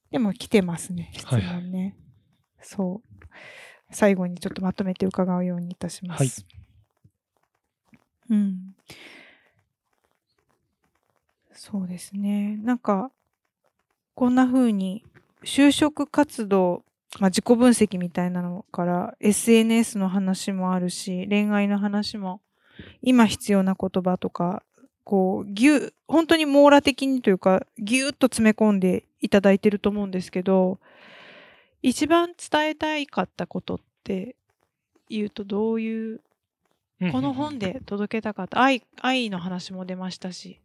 でも来てますね質はい問ね。そう最後にちょっとまとめて伺うようにいたします。はいうん。そうですね。なんかこんな風に就職活動、まあ、自己分析みたいなのから SNS の話もあるし恋愛の話も今必要な言葉とかこうぎゅ本当に網羅的にというかぎゅっと詰め込んでいただいてると思うんですけど一番伝えたいかったことっていうとどういうこの本で届けたかった愛愛の話も出ましたし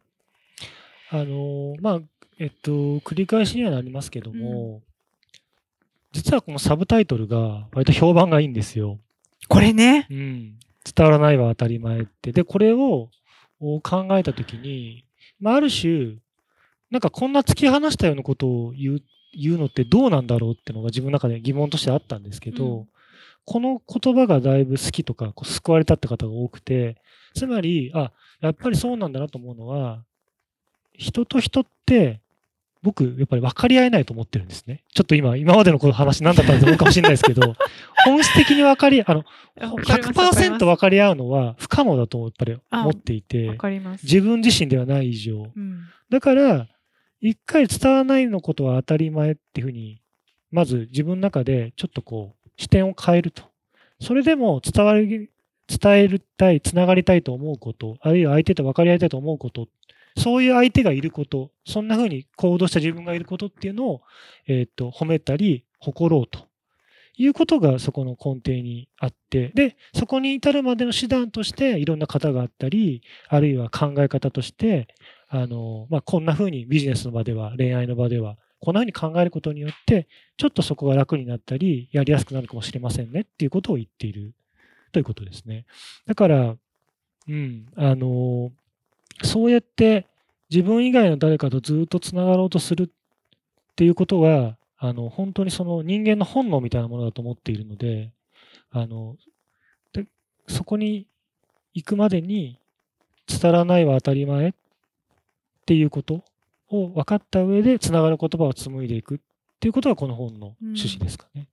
あのーまあ、えっと、繰り返しにはなりますけども、実はこのサブタイトルが割と評判がいいんですよ。これねうん。伝わらないは当たり前って。で、これをお考えたときに、まあ、ある種、なんかこんな突き放したようなことを言う言うのってどうなんだろうっていうのが自分の中で疑問としてあったんですけど、うんこの言葉がだいぶ好きとか、こう救われたって方が多くて、つまり、あ、やっぱりそうなんだなと思うのは、人と人って、僕、やっぱり分かり合えないと思ってるんですね。ちょっと今、今までのこの話何だったんだと思うかもしれないですけど、本質的に分かり、あの、わかりますわかります100%分かり合うのは不可能だとやっぱり思っていわて、かります。自分自身ではない以上。うんだから、一回伝わらないのことは当たり前っていうふうに、まず自分の中でちょっとこう、視点を変えると。それでも伝わり、伝えるたい、つながりたいと思うこと、あるいは相手と分かり合いたいと思うこと、そういう相手がいること、そんなふうに行動した自分がいることっていうのを、えっ、と、褒めたり、誇ろうということがそこの根底にあって、で、そこに至るまでの手段としていろんな方があったり、あるいは考え方として、あの、まあ、こんな風にビジネスの場では、恋愛の場では、こんな風に考えることによって、ちょっとそこが楽になったり、やりやすくなるかもしれませんねっていうことを言っているということですね。だから、うん、あの、そうやって自分以外の誰かとずっとつながろうとするっていうことは、あの、本当にその人間の本能みたいなものだと思っているので、あの、でそこに行くまでに伝わらないは当たり前っていうことを分かった上でつながる言葉を紡いでいくっていうことがこの本の趣旨ですかね。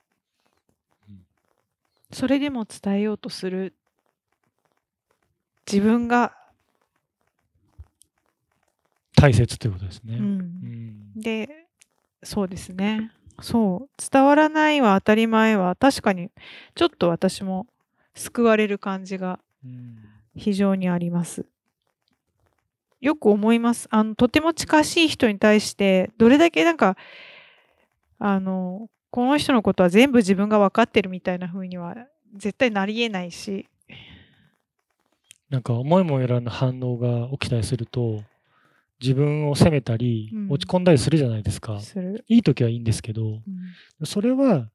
それでも伝えようとする。自分が、大切ということですね。うん。うん。でそうですね。そう。伝わらないは当たり前は確かにちょっと私も救われる感じがうん。非常にあります。よく思います。あのとても近しい人に対してどれだけなんかあのこの人のことは全部自分が分かってるみたいな風には絶対なりえないし、なんか思いもよらぬ反応が起きたりすると自分を責めたりうん。落ち込んだりするじゃないですか。いい時はいいんですけどうん。それは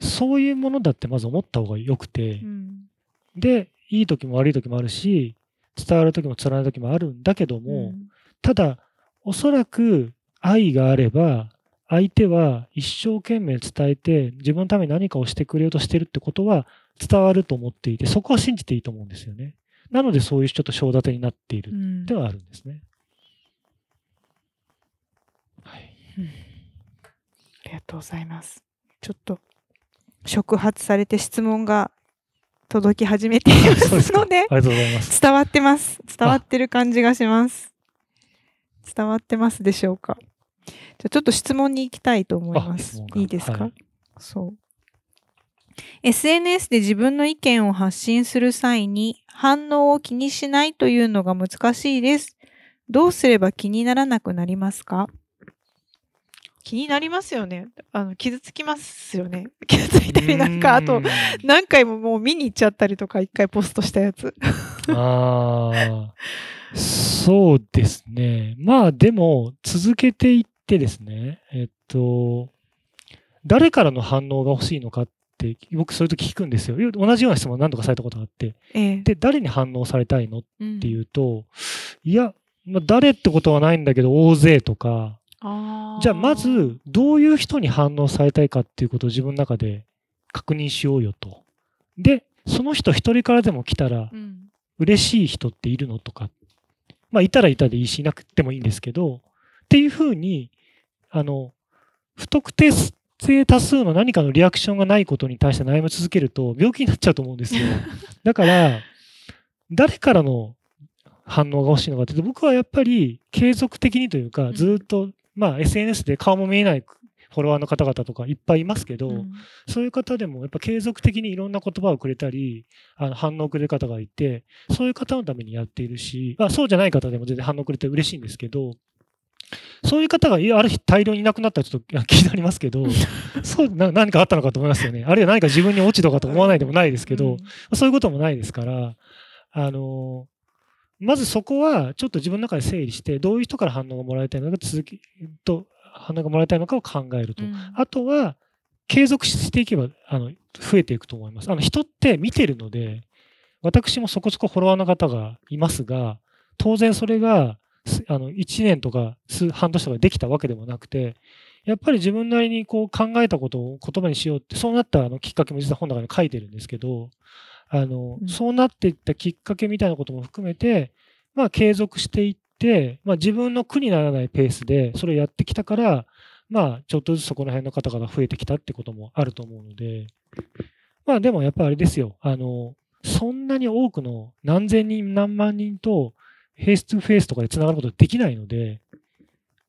そういうものだってまず思った方がよくて、うん。で、いい時も悪い時もあるし、伝わる時も伝わらない時もあるんだけども、うんただ、おそらく愛があれば、相手は一生懸命伝えて、自分のために何かをしてくれようとしてるってことは伝わると思っていて、そこは信じていいと思うんですよね。なので、そういうちょっと章立てになっているうんではあるんですね。はい。ありがとうございます。ちょっと触発されて質問が届き始めていますので、ありがとうございます。伝わってます。伝わってる感じがします。伝わってますでしょうか。じゃあちょっと質問に行きたいと思いますいいですか、はいそう。SNS で自分の意見を発信する際に反応を気にしないというのが難しいです。どうすれば気にならなくなりますか？気になりますよね。あの傷つきますよね。傷ついたりなんかあと何回ももう見に行っちゃったりとか一回ポストしたやつ。ああ、そうですね。まあでも、続けていってですね、えっと、誰からの反応が欲しいのかって、僕そういう時聞くんですよ。同じような質問何度かされたことがあって、ええで、誰に反応されたいのっうんていうと、いや、まあ、誰ってことはないんだけど、大勢とか、じゃあまず、どういう人に反応されたいかっていうことを自分の中で確認しようよと。で、その人一人からでも来たら、うん嬉しい人っているのとか、まあ、いたらいたでいいし、いなくてもいいんですけど、っていうふうに、あの、不特定多数の何かのリアクションがないことに対して悩み続けると、病気になっちゃうと思うんですよ。だから、誰からの反応が欲しいのかっていうと、僕はやっぱり継続的にというか、んずっと、まあ、SNS で顔も見えないフォロワーの方々とかいっぱいいますけど、うんそういう方でもやっぱ継続的にいろんな言葉をくれたり、あの反応をくれる方がいて、そういう方のためにやっているし、まあ、そうじゃない方でも全然反応くれて嬉しいんですけど、そういう方がいある日大量にいなくなったらちょっとあ気になりますけど、そうな何かあったのかと思いますよね。あるいは何か自分に落ち度かと思わないでもないですけど、うんそういうこともないですから、あのまずそこはちょっと自分の中で整理して、どういう人から反応がもらいたいのか、続きと反応がもらいたいのかを考えると。うんあとは、継続していけばあの増えていくと思います。あの人って見てるので、私もそこそこフォロワーの方がいますが、当然それがすあの1年とか数半年とかできたわけでもなくて、やっぱり自分なりにこう考えたことを言葉にしようって、そうなったあのきっかけも実は本の中に書いてるんですけど、あのうん。そうなっていったきっかけみたいなことも含めて、まあ、継続していって、まあ、自分の苦にならないペースでそれをやってきたから、まあ、ちょっとずつそこら辺の方々が増えてきたってこともあると思うので、まあでもやっぱあれですよ、あの、そんなに多くの何千人何万人とフェイス2フェイスとかでつながることできないので、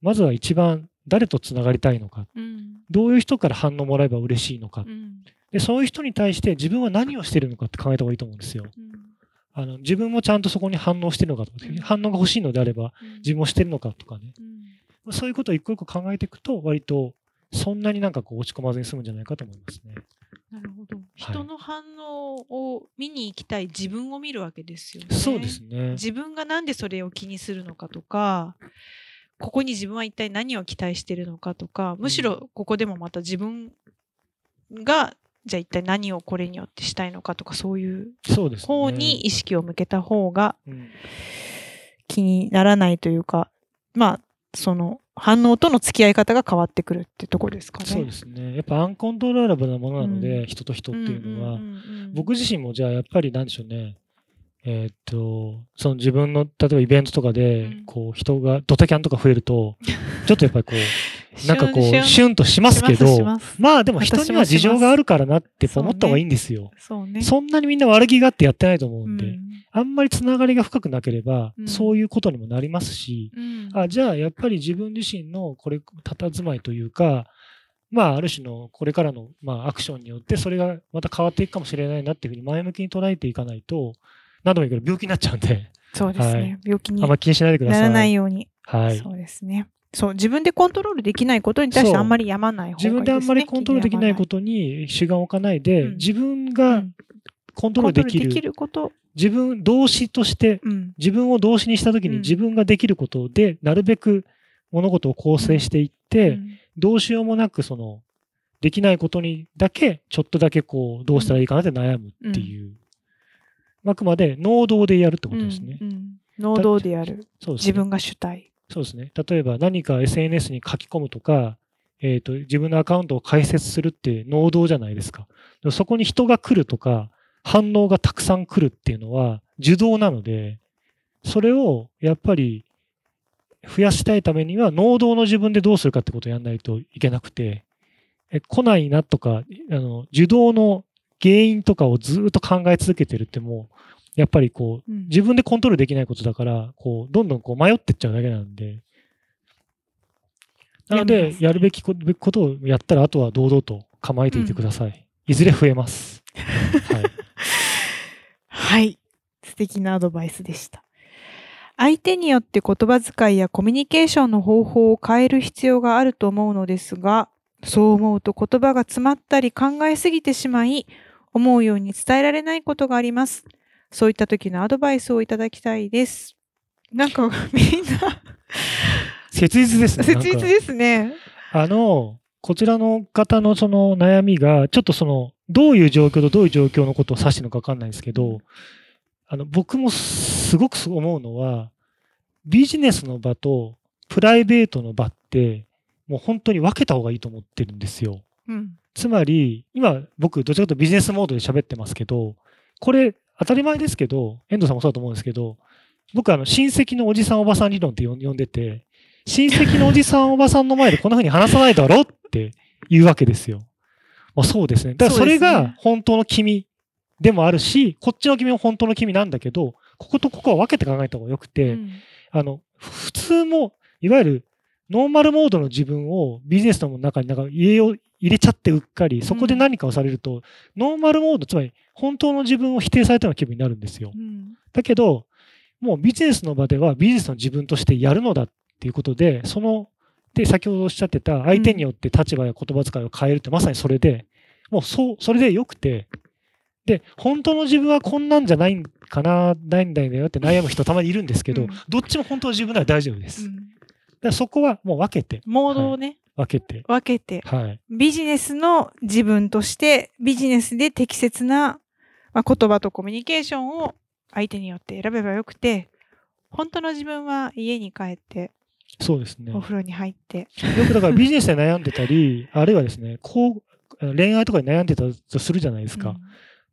まずは一番誰とつながりたいのか、うん。どういう人から反応もらえば嬉しいのか、うんでそういう人に対して自分は何をしてるのかって考えた方がいいと思うんですよ。うんあの自分もちゃんとそこに反応してるのかとか、うん反応が欲しいのであれば自分もしてるのかとかね、うんそういうことを一個一個考えていくと、割とそんなになんかこう落ち込まずに済むんじゃないかと思いますね。なるほど。人の反応を見に行きたい自分を見るわけですよね。そうですね。自分がなんでそれを気にするのかとか、ここに自分は一体何を期待してるのかとか、むしろここでもまた自分が、じゃあ一体何をこれによってしたいのかとか、そういう。方に意識を向けた方がうん気にならないというか、まあ、その反応との付き合い方が変わってくるってとこですかね。そうですね。やっぱアンコントローラブルなものなので、うん人と人っていうのは、僕自身もじゃあやっぱりなんでしょうね。えーっと、その自分の、例えばイベントとかでうん、こう人が、ドタキャンとか増えると、ちょっとやっぱりこう、なんかこう、シュンとしますけど、まあでも人には事情があるからなって思った方がいいんですよ。そうね。そんなにみんな悪気があってやってないと思ううんで、んあんまりつながりが深くなければ、うんそういうことにもなりますし、うんあじゃあやっぱり自分自身のこれ、佇まいというか、まあ、ある種のこれからの、まあ、アクションによって、それがまた変わっていくかもしれないなっていうふうに前向きに捉えていかないと、何度も言うけど病気になっちゃうんで、そうですね。はい病気にあんまり気にしないでください。ならないように。はい。そうですね。そう、自分でコントロールできないことに対してあんまりやまない方がいいです、ね。自分であんまりコントロールできないことに主眼を置かないで、うん自分うがんコントコロールできる、きること。自分、動詞として、うん。自分を動詞にしたときうんに自分ができることで、なるべく物事を構成していって、うんどうしようもなくそのできないことにだけ、ちょっとだけこう、どうしたらいいかなって悩むっていう。あくまで能動でやるってことですね。能動でやる。そうですね自分が主体。そうですね。例えば何か SNS に書き込むとか、えー、と自分のアカウントを開設するって能動じゃないですか。そこに人が来るとか、反応がたくさん来るっていうのは受動なので、それをやっぱり増やしたいためには、能動の自分でどうするかってことをやらないといけなくて、え来ないなとか、あの受動の原因とかをずっと考え続けてるってもう、やっぱりこう、うん自分でコントロールできないことだから、こう、どんどんこう迷ってっちゃうだけなんで。なのでやるべきことをやったら、あとは堂々と構えていてください。いずれ増えます。はい。はい。素敵なアドバイスでした。相手によって言葉遣いやコミュニケーションの方法を変える必要があると思うのですが、そう思うと言葉が詰まったり考えすぎてしまい、思うように伝えられないことがあります。そういった時のアドバイスをいただきたいです。なんか みんな切実ですね。切実ですね。あの、こちらの方のその悩みが、ちょっとその、どういう状況とどういう状況のことを指してるのか分かんないんですけど、あの、僕もすごく思うのは、ビジネスの場とプライベートの場って、もう本当に分けた方がいいと思ってるんですよ。うん。つまり、今僕、どちらかというとビジネスモードで喋ってますけど、これ、当たり前ですけど、遠藤さんもそうだと思うんですけど、僕、あの、親戚のおじさんおばさん理論って呼んでて、親戚のおじさんおばさんの前でこんな風に話さないだろって言うわけですよ。まあ、そうですね。だからそれが本当の君でもあるし、こっちの君も本当の君なんだけど、こことここは分けて考えた方がよくて、うんあの、普通も、いわゆるノーマルモードの自分をビジネスの中になんか入れよう入れちゃってうっかり、そこで何かをされると、ノーマルモード、つまり本当の自分を否定されたような気分になるんですよ。うんだけど、もうビジネスの場ではビジネスの自分としてやるのだっていうことで、その、で、先ほどおっしゃってた相手によって立場や言葉遣いを変えるってまさにそれで、もうそう、それでよくて、で、本当の自分はこんなんじゃないんかな、ないんだよって悩む人たまにいるんですけど、うんどっちも本当の自分なら大丈夫です。うんらそこはもう分けて、モードをね、分けて、分けて、はい。ビジネスの自分としてビジネスで適切な、まあ、言葉とコミュニケーションを相手によって選べばよくて本当の自分は家に帰ってそうですね。よお風呂に入って、くだからビジネスで悩んでたり、あるいはですね、こう、恋愛とかで悩んでたとするじゃないですか。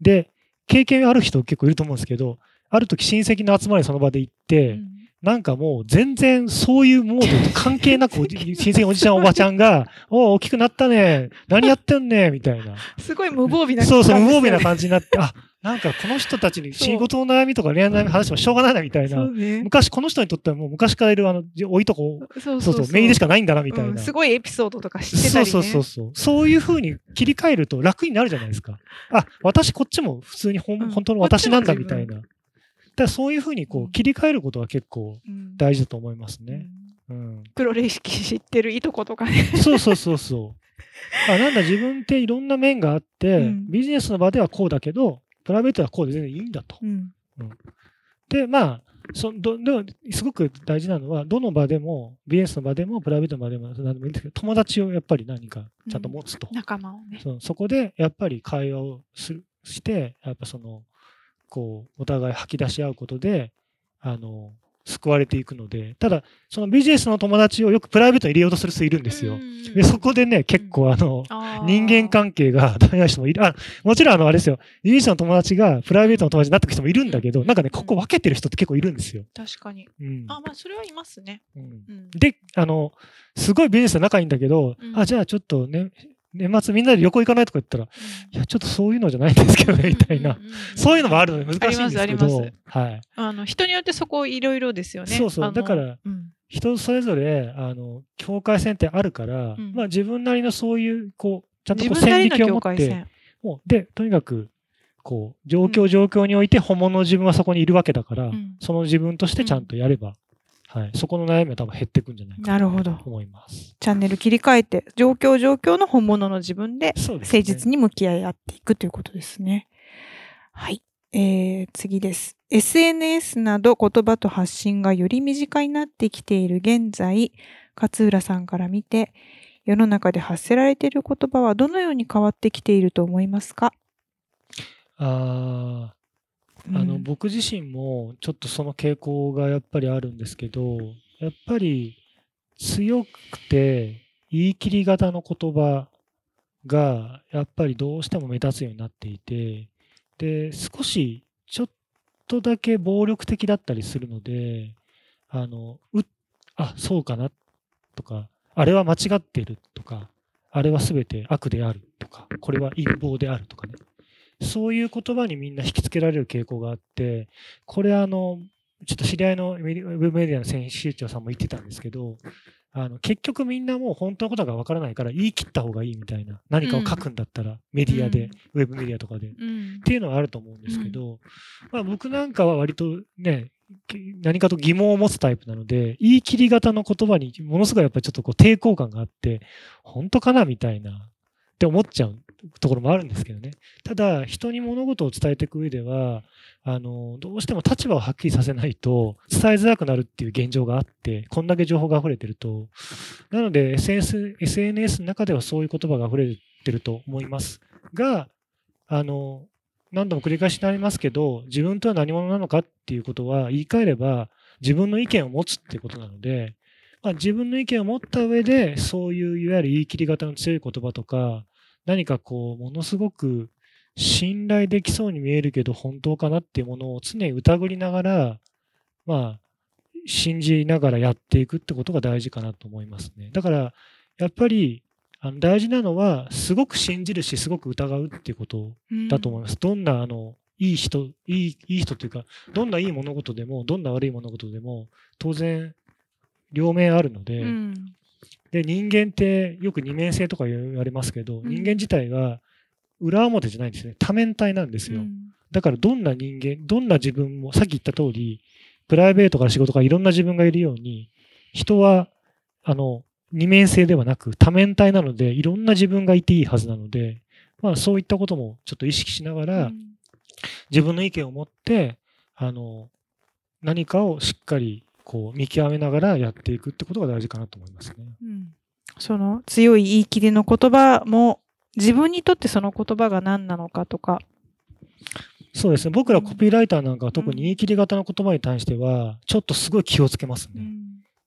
で、経験ある人結構いると思うんですけど、ある時親戚の集まりその場で行っうて、んなんかもう全然そういうモードと関係なく親戚のおじ ちゃんおばちゃんが、おお、大きくなったね。何やってんねみたいな。すごい無防備なそうそう、無防備な感感じになって、あ、なんかこの人たちに仕事の悩みとか恋愛の悩み話してもしょうがないなみたいな。ね昔この人にとってはもう昔からいるあの、おいとこ、そうそうそう、メイでしかないんだなみたいな。うんすごいエピソードとか知ってたりねそうそうそうそう。そういう風に切り替えると楽になるじゃないですか。あ、私こっちも普通にほん、うん本当の私なんだみたいこな。だそういう風にこうんう切り替えることは結構うん大事だと思いますうね。んうん。黒歴史知ってるいとことかねそうそうそうそう。あなんだ自分っていろんな面があって、うんビジネスの場ではこうだけど、プライベートはこうで全然いいんだと。うんで、まあ、そどでもすごく大事なのは、どの場でも、ビジネスの場でも、プライベートの場でも、何でもいいんですけど、友達をやっぱり何かちゃんと持つと。仲間をねそこでやっぱり会話をするして、やっぱその、こう、お互い吐き出し合うことで、あの、救われていくので、ただ、そのビジネスの友達をよくプライベートに入れようとする人いるんですよ。うんで、そこでね、結構あの、人間関係がダメな人もいる。あ、もちろんあの、あれですよ。ビジネスの友達がプライベートの友達になってくる人もいるんだけど、なんかね、ここ分けてる人って結構いるんですよ。確かにうん。あまあそれはいますねうんうんで、あの、すごいビジネスで仲いいんだけど、うんあ、じゃあちょっとね、年末みんなで旅行行かないとか言ったら、うん。いや、ちょっとそういうのじゃないんですけどね、みたいな。そういうのもあるので難しいんですけありますあどり、はい。あの人によってそこいろいろですよね。そうそう。だからうん。人それぞれ、あの、境界線ってあるから、うん。まあ自分なりのそういう、こう、ちゃんとこう線引きを持って。もうで、とにかく、こう、状況状況において本物の自分はそこにいるわけだから、うん。その自分としてちゃんとやれば、はい、そこの悩みは多分減ってくんじゃないかなと。思います。チャンネル切り替えて状況状況の本物の自分で。誠実に向き合い合っていくということですね。はい。えー、次です。SNS など言葉と発信がより身近になってきている現在、勝浦さんから見て、世の中で発せられている言葉はどのように変わってきていると思いますか？ああ、の、僕自身もちょっとその傾向がやっぱりあるんですけど、やっぱり強くて言い切り型の言葉がやっぱりどうしても目立つようになっていて、で、少しちょっとだけ暴力的だったりするので、あの、う、あ、そうかなとか、あれは間違ってるとか、あれは全て悪であるとか、これは陰謀であるとかね。そういう言葉にみんな引きつけられる傾向があって、これあの、ちょっと知り合いのウェブメディアの編集長さんも言ってたんですけど、あの結局みんなもう本当のことがわからないから言い切った方がいいみたいな、何かを書くんだったらメディアで、ウェブメディアとかで。うん。っていうのはあると思うんですけど、まあ、僕なんかは割とね、き何かと疑問を持つタイプなので、言い切り型の言葉にものすごいやっぱりちょっとこう抵抗感があって、本当かなみたいなって思っちゃうところもあるんですけどね。ただ、人に物事を伝えていく上では、あの、どうしても立場をはっきりさせないと伝えづらくなるっていう現状があって、こんだけ情報が溢れてると。なので、SNS, SNS の中ではそういう言葉が溢れてると思います。が、あの、何度も繰り返しになりますけど、自分とは何者なのかっていうことは言い換えれば自分の意見を持つっていうことなので、まあ、自分の意見を持った上で、そういういわゆる言い切り型の強い言葉とか、何かこう、ものすごく信頼できそうに見えるけど本当かなっていうものを常に疑りながら、まあ、信じながらやっていくってことが大事かなと思いますね。だから、やっぱり、あの大事なのは、すごく信じるし、すごく疑うっていうことだと思います。どんな、あの、いい人、いい、いい人というか、どんないい物事でも、どんな悪い物事でも、当然、両面あるので、うんで、人間ってよく二面性とか言われますけど、うん人間自体が裏表じゃないんですね。多面体なんですよ。うんだからどんな人間、どんな自分も、さっき言った通り、プライベートから仕事からいろんな自分がいるように、人は、あの、二面性ではなく多面体なので、いろんな自分がいていいはずなので、まあそういったこともちょっと意識しながら、自分の意見を持って、あの、何かをしっかりこう見極めながらやっていくってことが大事かなと思いますね。うんその強い言い切りの言葉も自分にとってその言葉が何なのかとか。そうですね。僕らコピーライターなんかは特に言い切り型の言葉に対しては、ちょっとすごい気をつけますね。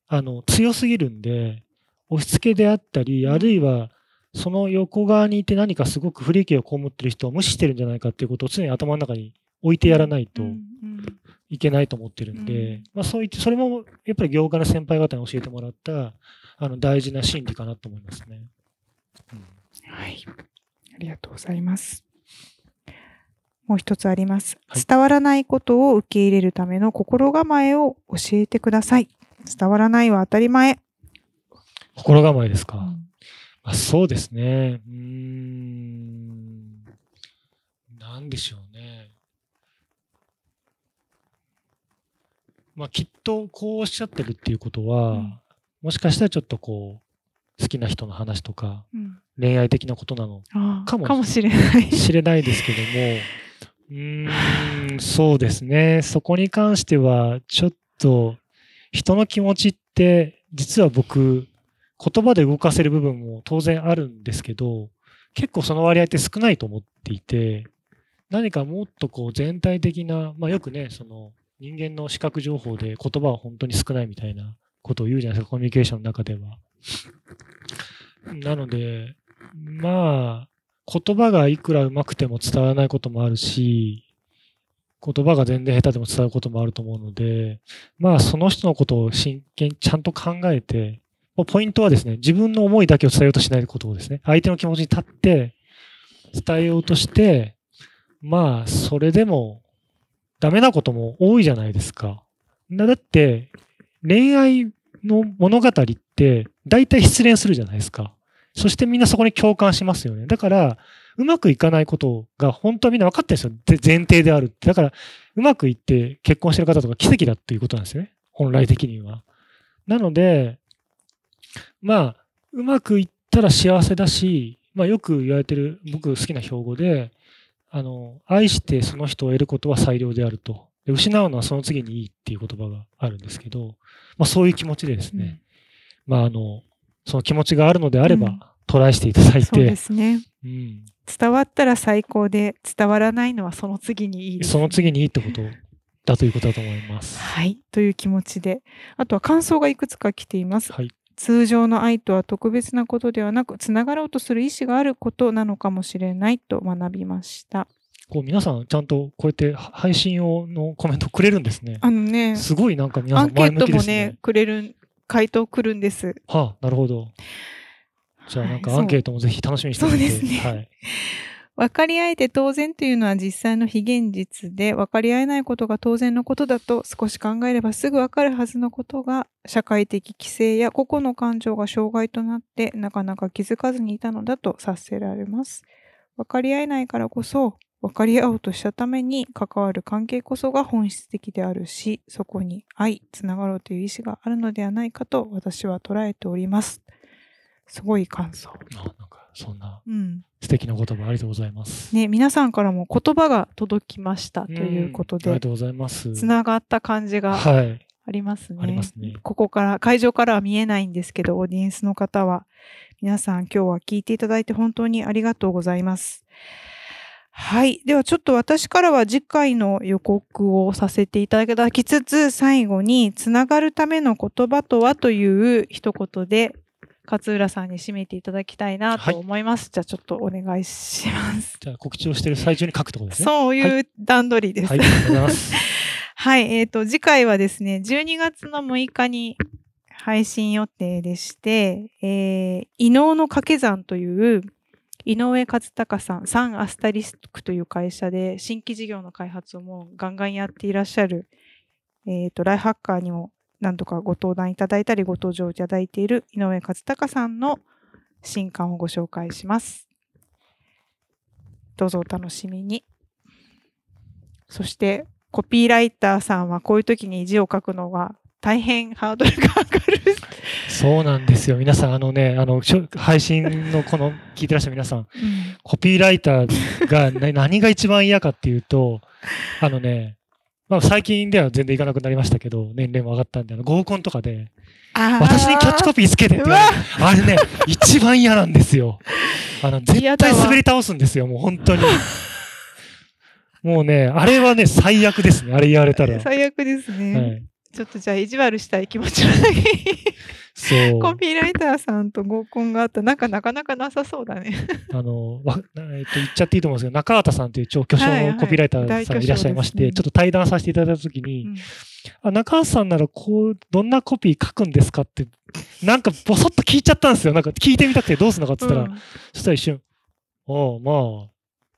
あの、強すぎるんで、押し付けであったり、うんあるいは、その横側にいて何かすごく不利益を被ってる人を無視してるんじゃないかっていうことを常に頭の中に置いてやらないとうんうんいけないと思ってるんで、うんまあそういって、それもやっぱり業界の先輩方に教えてもらった、あの、大事な心理かなと思いますね。うんはい。ありがとうございます。もう一つあります。はい伝わらないことを受け入れるための心構えを教えてください。伝わらないは当たり前。心構えですか？うんあそうですね。うーん。なんでしょうね。まあ、きっとこうおっしゃってるっていうことは、うんもしかしたらちょっとこう、好きな人の話とか、うん恋愛的なことなのかもしれない。しれないですけども、うーん、そうですね。そこに関しては、ちょっと、人の気持ちって、実は僕、言葉で動かせる部分も当然あるんですけど、結構その割合って少ないと思っていて、何かもっとこう全体的な、まあよくね、その人間の視覚情報で言葉は本当に少ないみたいなことを言うじゃないですか、コミュニケーションの中では。なので、まあ、言葉がいくら上手くても伝わらないこともあるし、言葉が全然下手でも伝わることもあると思うので、まあその人のことを真剣にちゃんと考えて、ポイントはですね、自分の思いだけを伝えようとしないことをですね、相手の気持ちに立って伝えようとして、まあそれでもダメなことも多いじゃないですか。だって恋愛の物語って大体失恋するじゃないですか。そしてみんなそこに共感しますよね。だから、うまくいかないことが本当はみんな分かってるんですよ。前提であるって。だから、うまくいって結婚してる方とか奇跡だっていうことなんですよね。本来的には。なので、まあ、うまくいったら幸せだし、まあよく言われてる、僕好きな標語で、あの、愛してその人を得ることは最良であると。で失うのはその次にいいっていう言葉があるんですけど、まあそういう気持ちでですね、まああの、その気持ちがあるのであれば、うんトライしていただいそうでて、すね。うん、伝わったら最高で、伝わらないのはその次にいいです、その次にいいってことだということだと思います。はい。という気持ちで。あとは感想がいくつか来ています。はい。通常の愛とは特別なことではなく、つながろうとする意思があることなのかもしれないと学びました。こう皆さんちゃんとこうやって配信用のコメントくれるんですね。あのね、すごいなんか皆さんアンケー前向きですトもねね。、くれる、回答来るんです。はあ、なるほど。じゃあなんかはいアンケートもぜひ楽しみにしておいてそうですねはい。分かり合えて当然というのは実際の非現実で分かり合えないことが当然のことだと少し考えればすぐ分かるはずのことが社会的規制や個々の感情が障害となってなかなか気づかずにいたのだと察せられます。分かり合えないからこそ分かり合おうとしたために関わる関係こそが本質的であるしそこに愛、つながろうという意志があるのではないかと私は捉えております。すごい感想。あなんかそんなうん。素敵な言葉ありがとうございます。ね、皆さんからも言葉が届きましたということで、んありがとうございます。つながった感じがはい。ありますね。ありますねここから、会場からは見えないんですけど、オーディエンスの方は、皆さん今日は聞いていただいて本当にありがとうございます。はい。ではちょっと私からは次回の予告をさせていただきつつ、最後に、つながるための言葉とはという一言で、勝浦さんに締めていただきたいなと思います。じゃあちょっとお願いします。じゃあ告知をしている最中に書くってことですね。そういう段取りです。はい。ありがとうございます。はい、えっ、と、次回はですね、12月の6日に配信予定でして、えー、異能の掛け算という、井上和孝さん、サンアスタリスクという会社で新規事業の開発をもうガンガンやっていらっしゃる、えっ、と、ライフハッカーにも何度かご登壇いただいたりご登場いただいている井上和孝さんの新刊をご紹介します。どうぞお楽しみに。そして、コピーライターさんはこういう時に字を書くのは大変ハードルが上がる。そうなんですよ。皆さん、あのね、あの、配信のこの聞いてらっしゃる皆さん、コピーライターがな何が一番嫌かっていうと、あのね、まあ、最近では全然いかなくなりましたけど、年齢も上がったんで、あの合コンとかで、私にキャッチコピーつけてって言われるあれね、一番嫌なんですよ。あの、絶対滑り倒すんですよ、もう本当に。もうね、あれはね、最悪ですね、あれ言われたら。は最悪ですね、い。ちょっとじゃあ意地悪したい気持ちのだけそう。コピーライターさんと合コンがあったなんかなかなかなさそうだね。あの、わえっと、言っちゃっていいと思うんですけど、中畑さんという超巨匠はいはいのコピーライターさんいらっしゃいまして、大巨匠ですねちょっと対談させていただいたときに、うんあ中畑さんならこう、どんなコピー書くんですかって、なんかボソッと聞いちゃったんですよ。なんか聞いてみたくてどうするのかって言ったら、うんそしたら一瞬、ああ、まあ、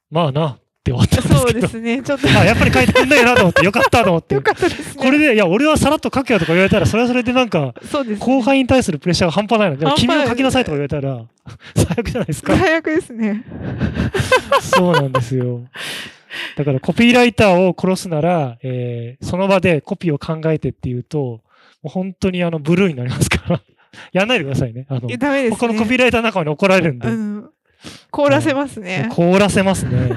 まあな、って終わったんですけど。そうですね。ちょっとあ、やっぱり書いてくんないなと思って、よかったと思ってよ。かったですね。これで、いや、俺はさらっと書くよとか言われたら、それはそれでなんか、そうです、ね。後輩に対するプレッシャーが半端ないので、でも君を書きなさいとか言われたら、最悪じゃないですか。最悪ですね。そうなんですよ。だからコピーライターを殺すなら、えーその場でコピーを考えてっていうと、もう本当にあのブルーになりますから、やんないでくださいね。あのね。他のコピーライター仲間に怒られるんで、うん。凍らせますね。凍らせますね。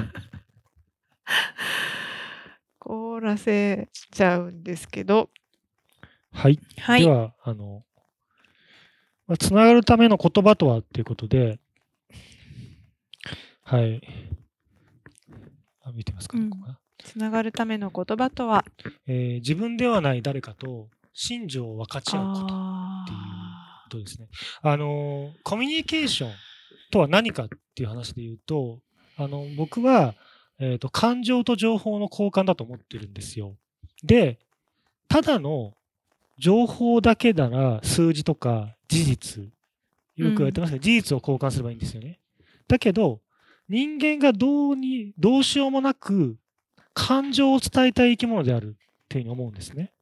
凍らせちゃうんですけど。はい。はい。では、あの、まあ、つながるための言葉とはっていうことで、はい。あ見てますかね、うんここがつながるための言葉とは？えー自分ではない誰かと心情を分かち合うこと。あっていうことですね。あの、コミュニケーションとは何かっていう話で言うと、あの、僕は、えっ、と、感情と情報の交換だと思ってるんですよ。で、ただの情報だけなら数字とか事実、よく言われてますけど、事実を交換すればいいんですよね。だけど、人間がどうに、どうしようもなく感情を伝えたい生き物であるっていうふうに思うんですね。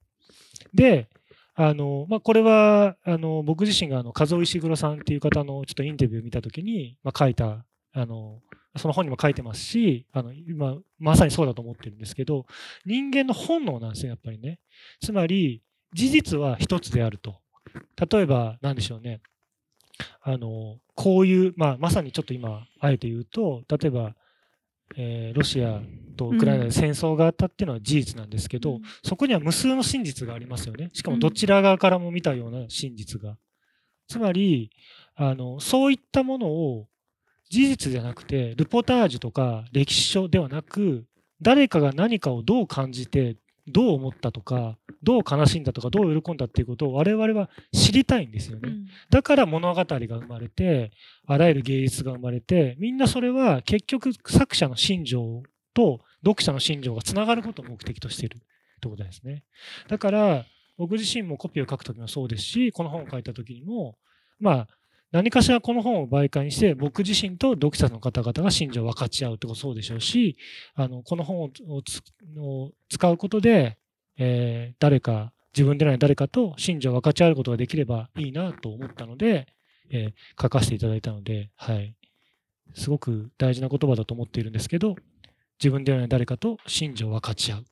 で、あの、まあ、これは、あの、僕自身が、あの、和尾石黒さんっていう方のちょっとインタビューを見たときに、まあ、書いた、あの、その本にも書いてますし、あの、今、まさにそうだと思ってるんですけど、人間の本能なんですよ、やっぱりね。つまり、事実は一つであると。例えば、なんでしょうね。あの、こういう、まあ、まさにちょっと今、あえて言うと、例えば、えーロシアとウクライナで戦争があったっていうのは事実なんですけど、うんそこには無数の真実がありますよね。しかもうんどちら側からも見たような真実が。つまり、あの、そういったものを事実じゃなくて、ルポタージュとか歴史書ではなく、誰かが何かをどう感じて、どう思ったとか、どう悲しんだとか、どう喜んだっていうことを我々は知りたいんですよね。うんだから物語が生まれて、あらゆる芸術が生まれて、みんなそれは結局作者の心情と読者の心情がつながることを目的としているってことですね。だから、僕自身もコピーを書くときもそうですし、この本を書いたときにも、まあ、何かしらこの本を媒介にして、僕自身と読者の方々が心情を分かち合うってことそうでしょうし、あのこの本を使うことで、えー誰か、自分でない誰かと心情を分かち合うことができればいいなと思ったので、えー書かせていただいたので、はい。すごく大事な言葉だと思っているんですけど、自分ではない誰かと心情を分かち合う。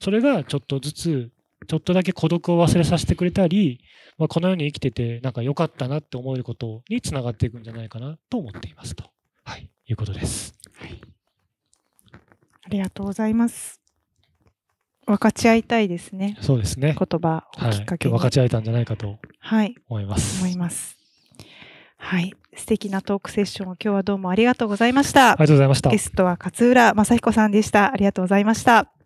それがちょっとずつ、ちょっとだけ孤独を忘れさせてくれたり、まあ、この世に生きてて、なんか良かったなって思えることにつながっていくんじゃないかなと思っていますと。はい。いうことです。ありがとうございます。分かち合いたいですね。そうですね。言葉をはい。きっかけに。今日分かち合えたんじゃないかとはい、思います。思います。はい、素敵なトークセッションを今日はどうもありがとうございましたありが。とうございましたゲ。ストは勝浦正彦さんでした。ありがとうございました。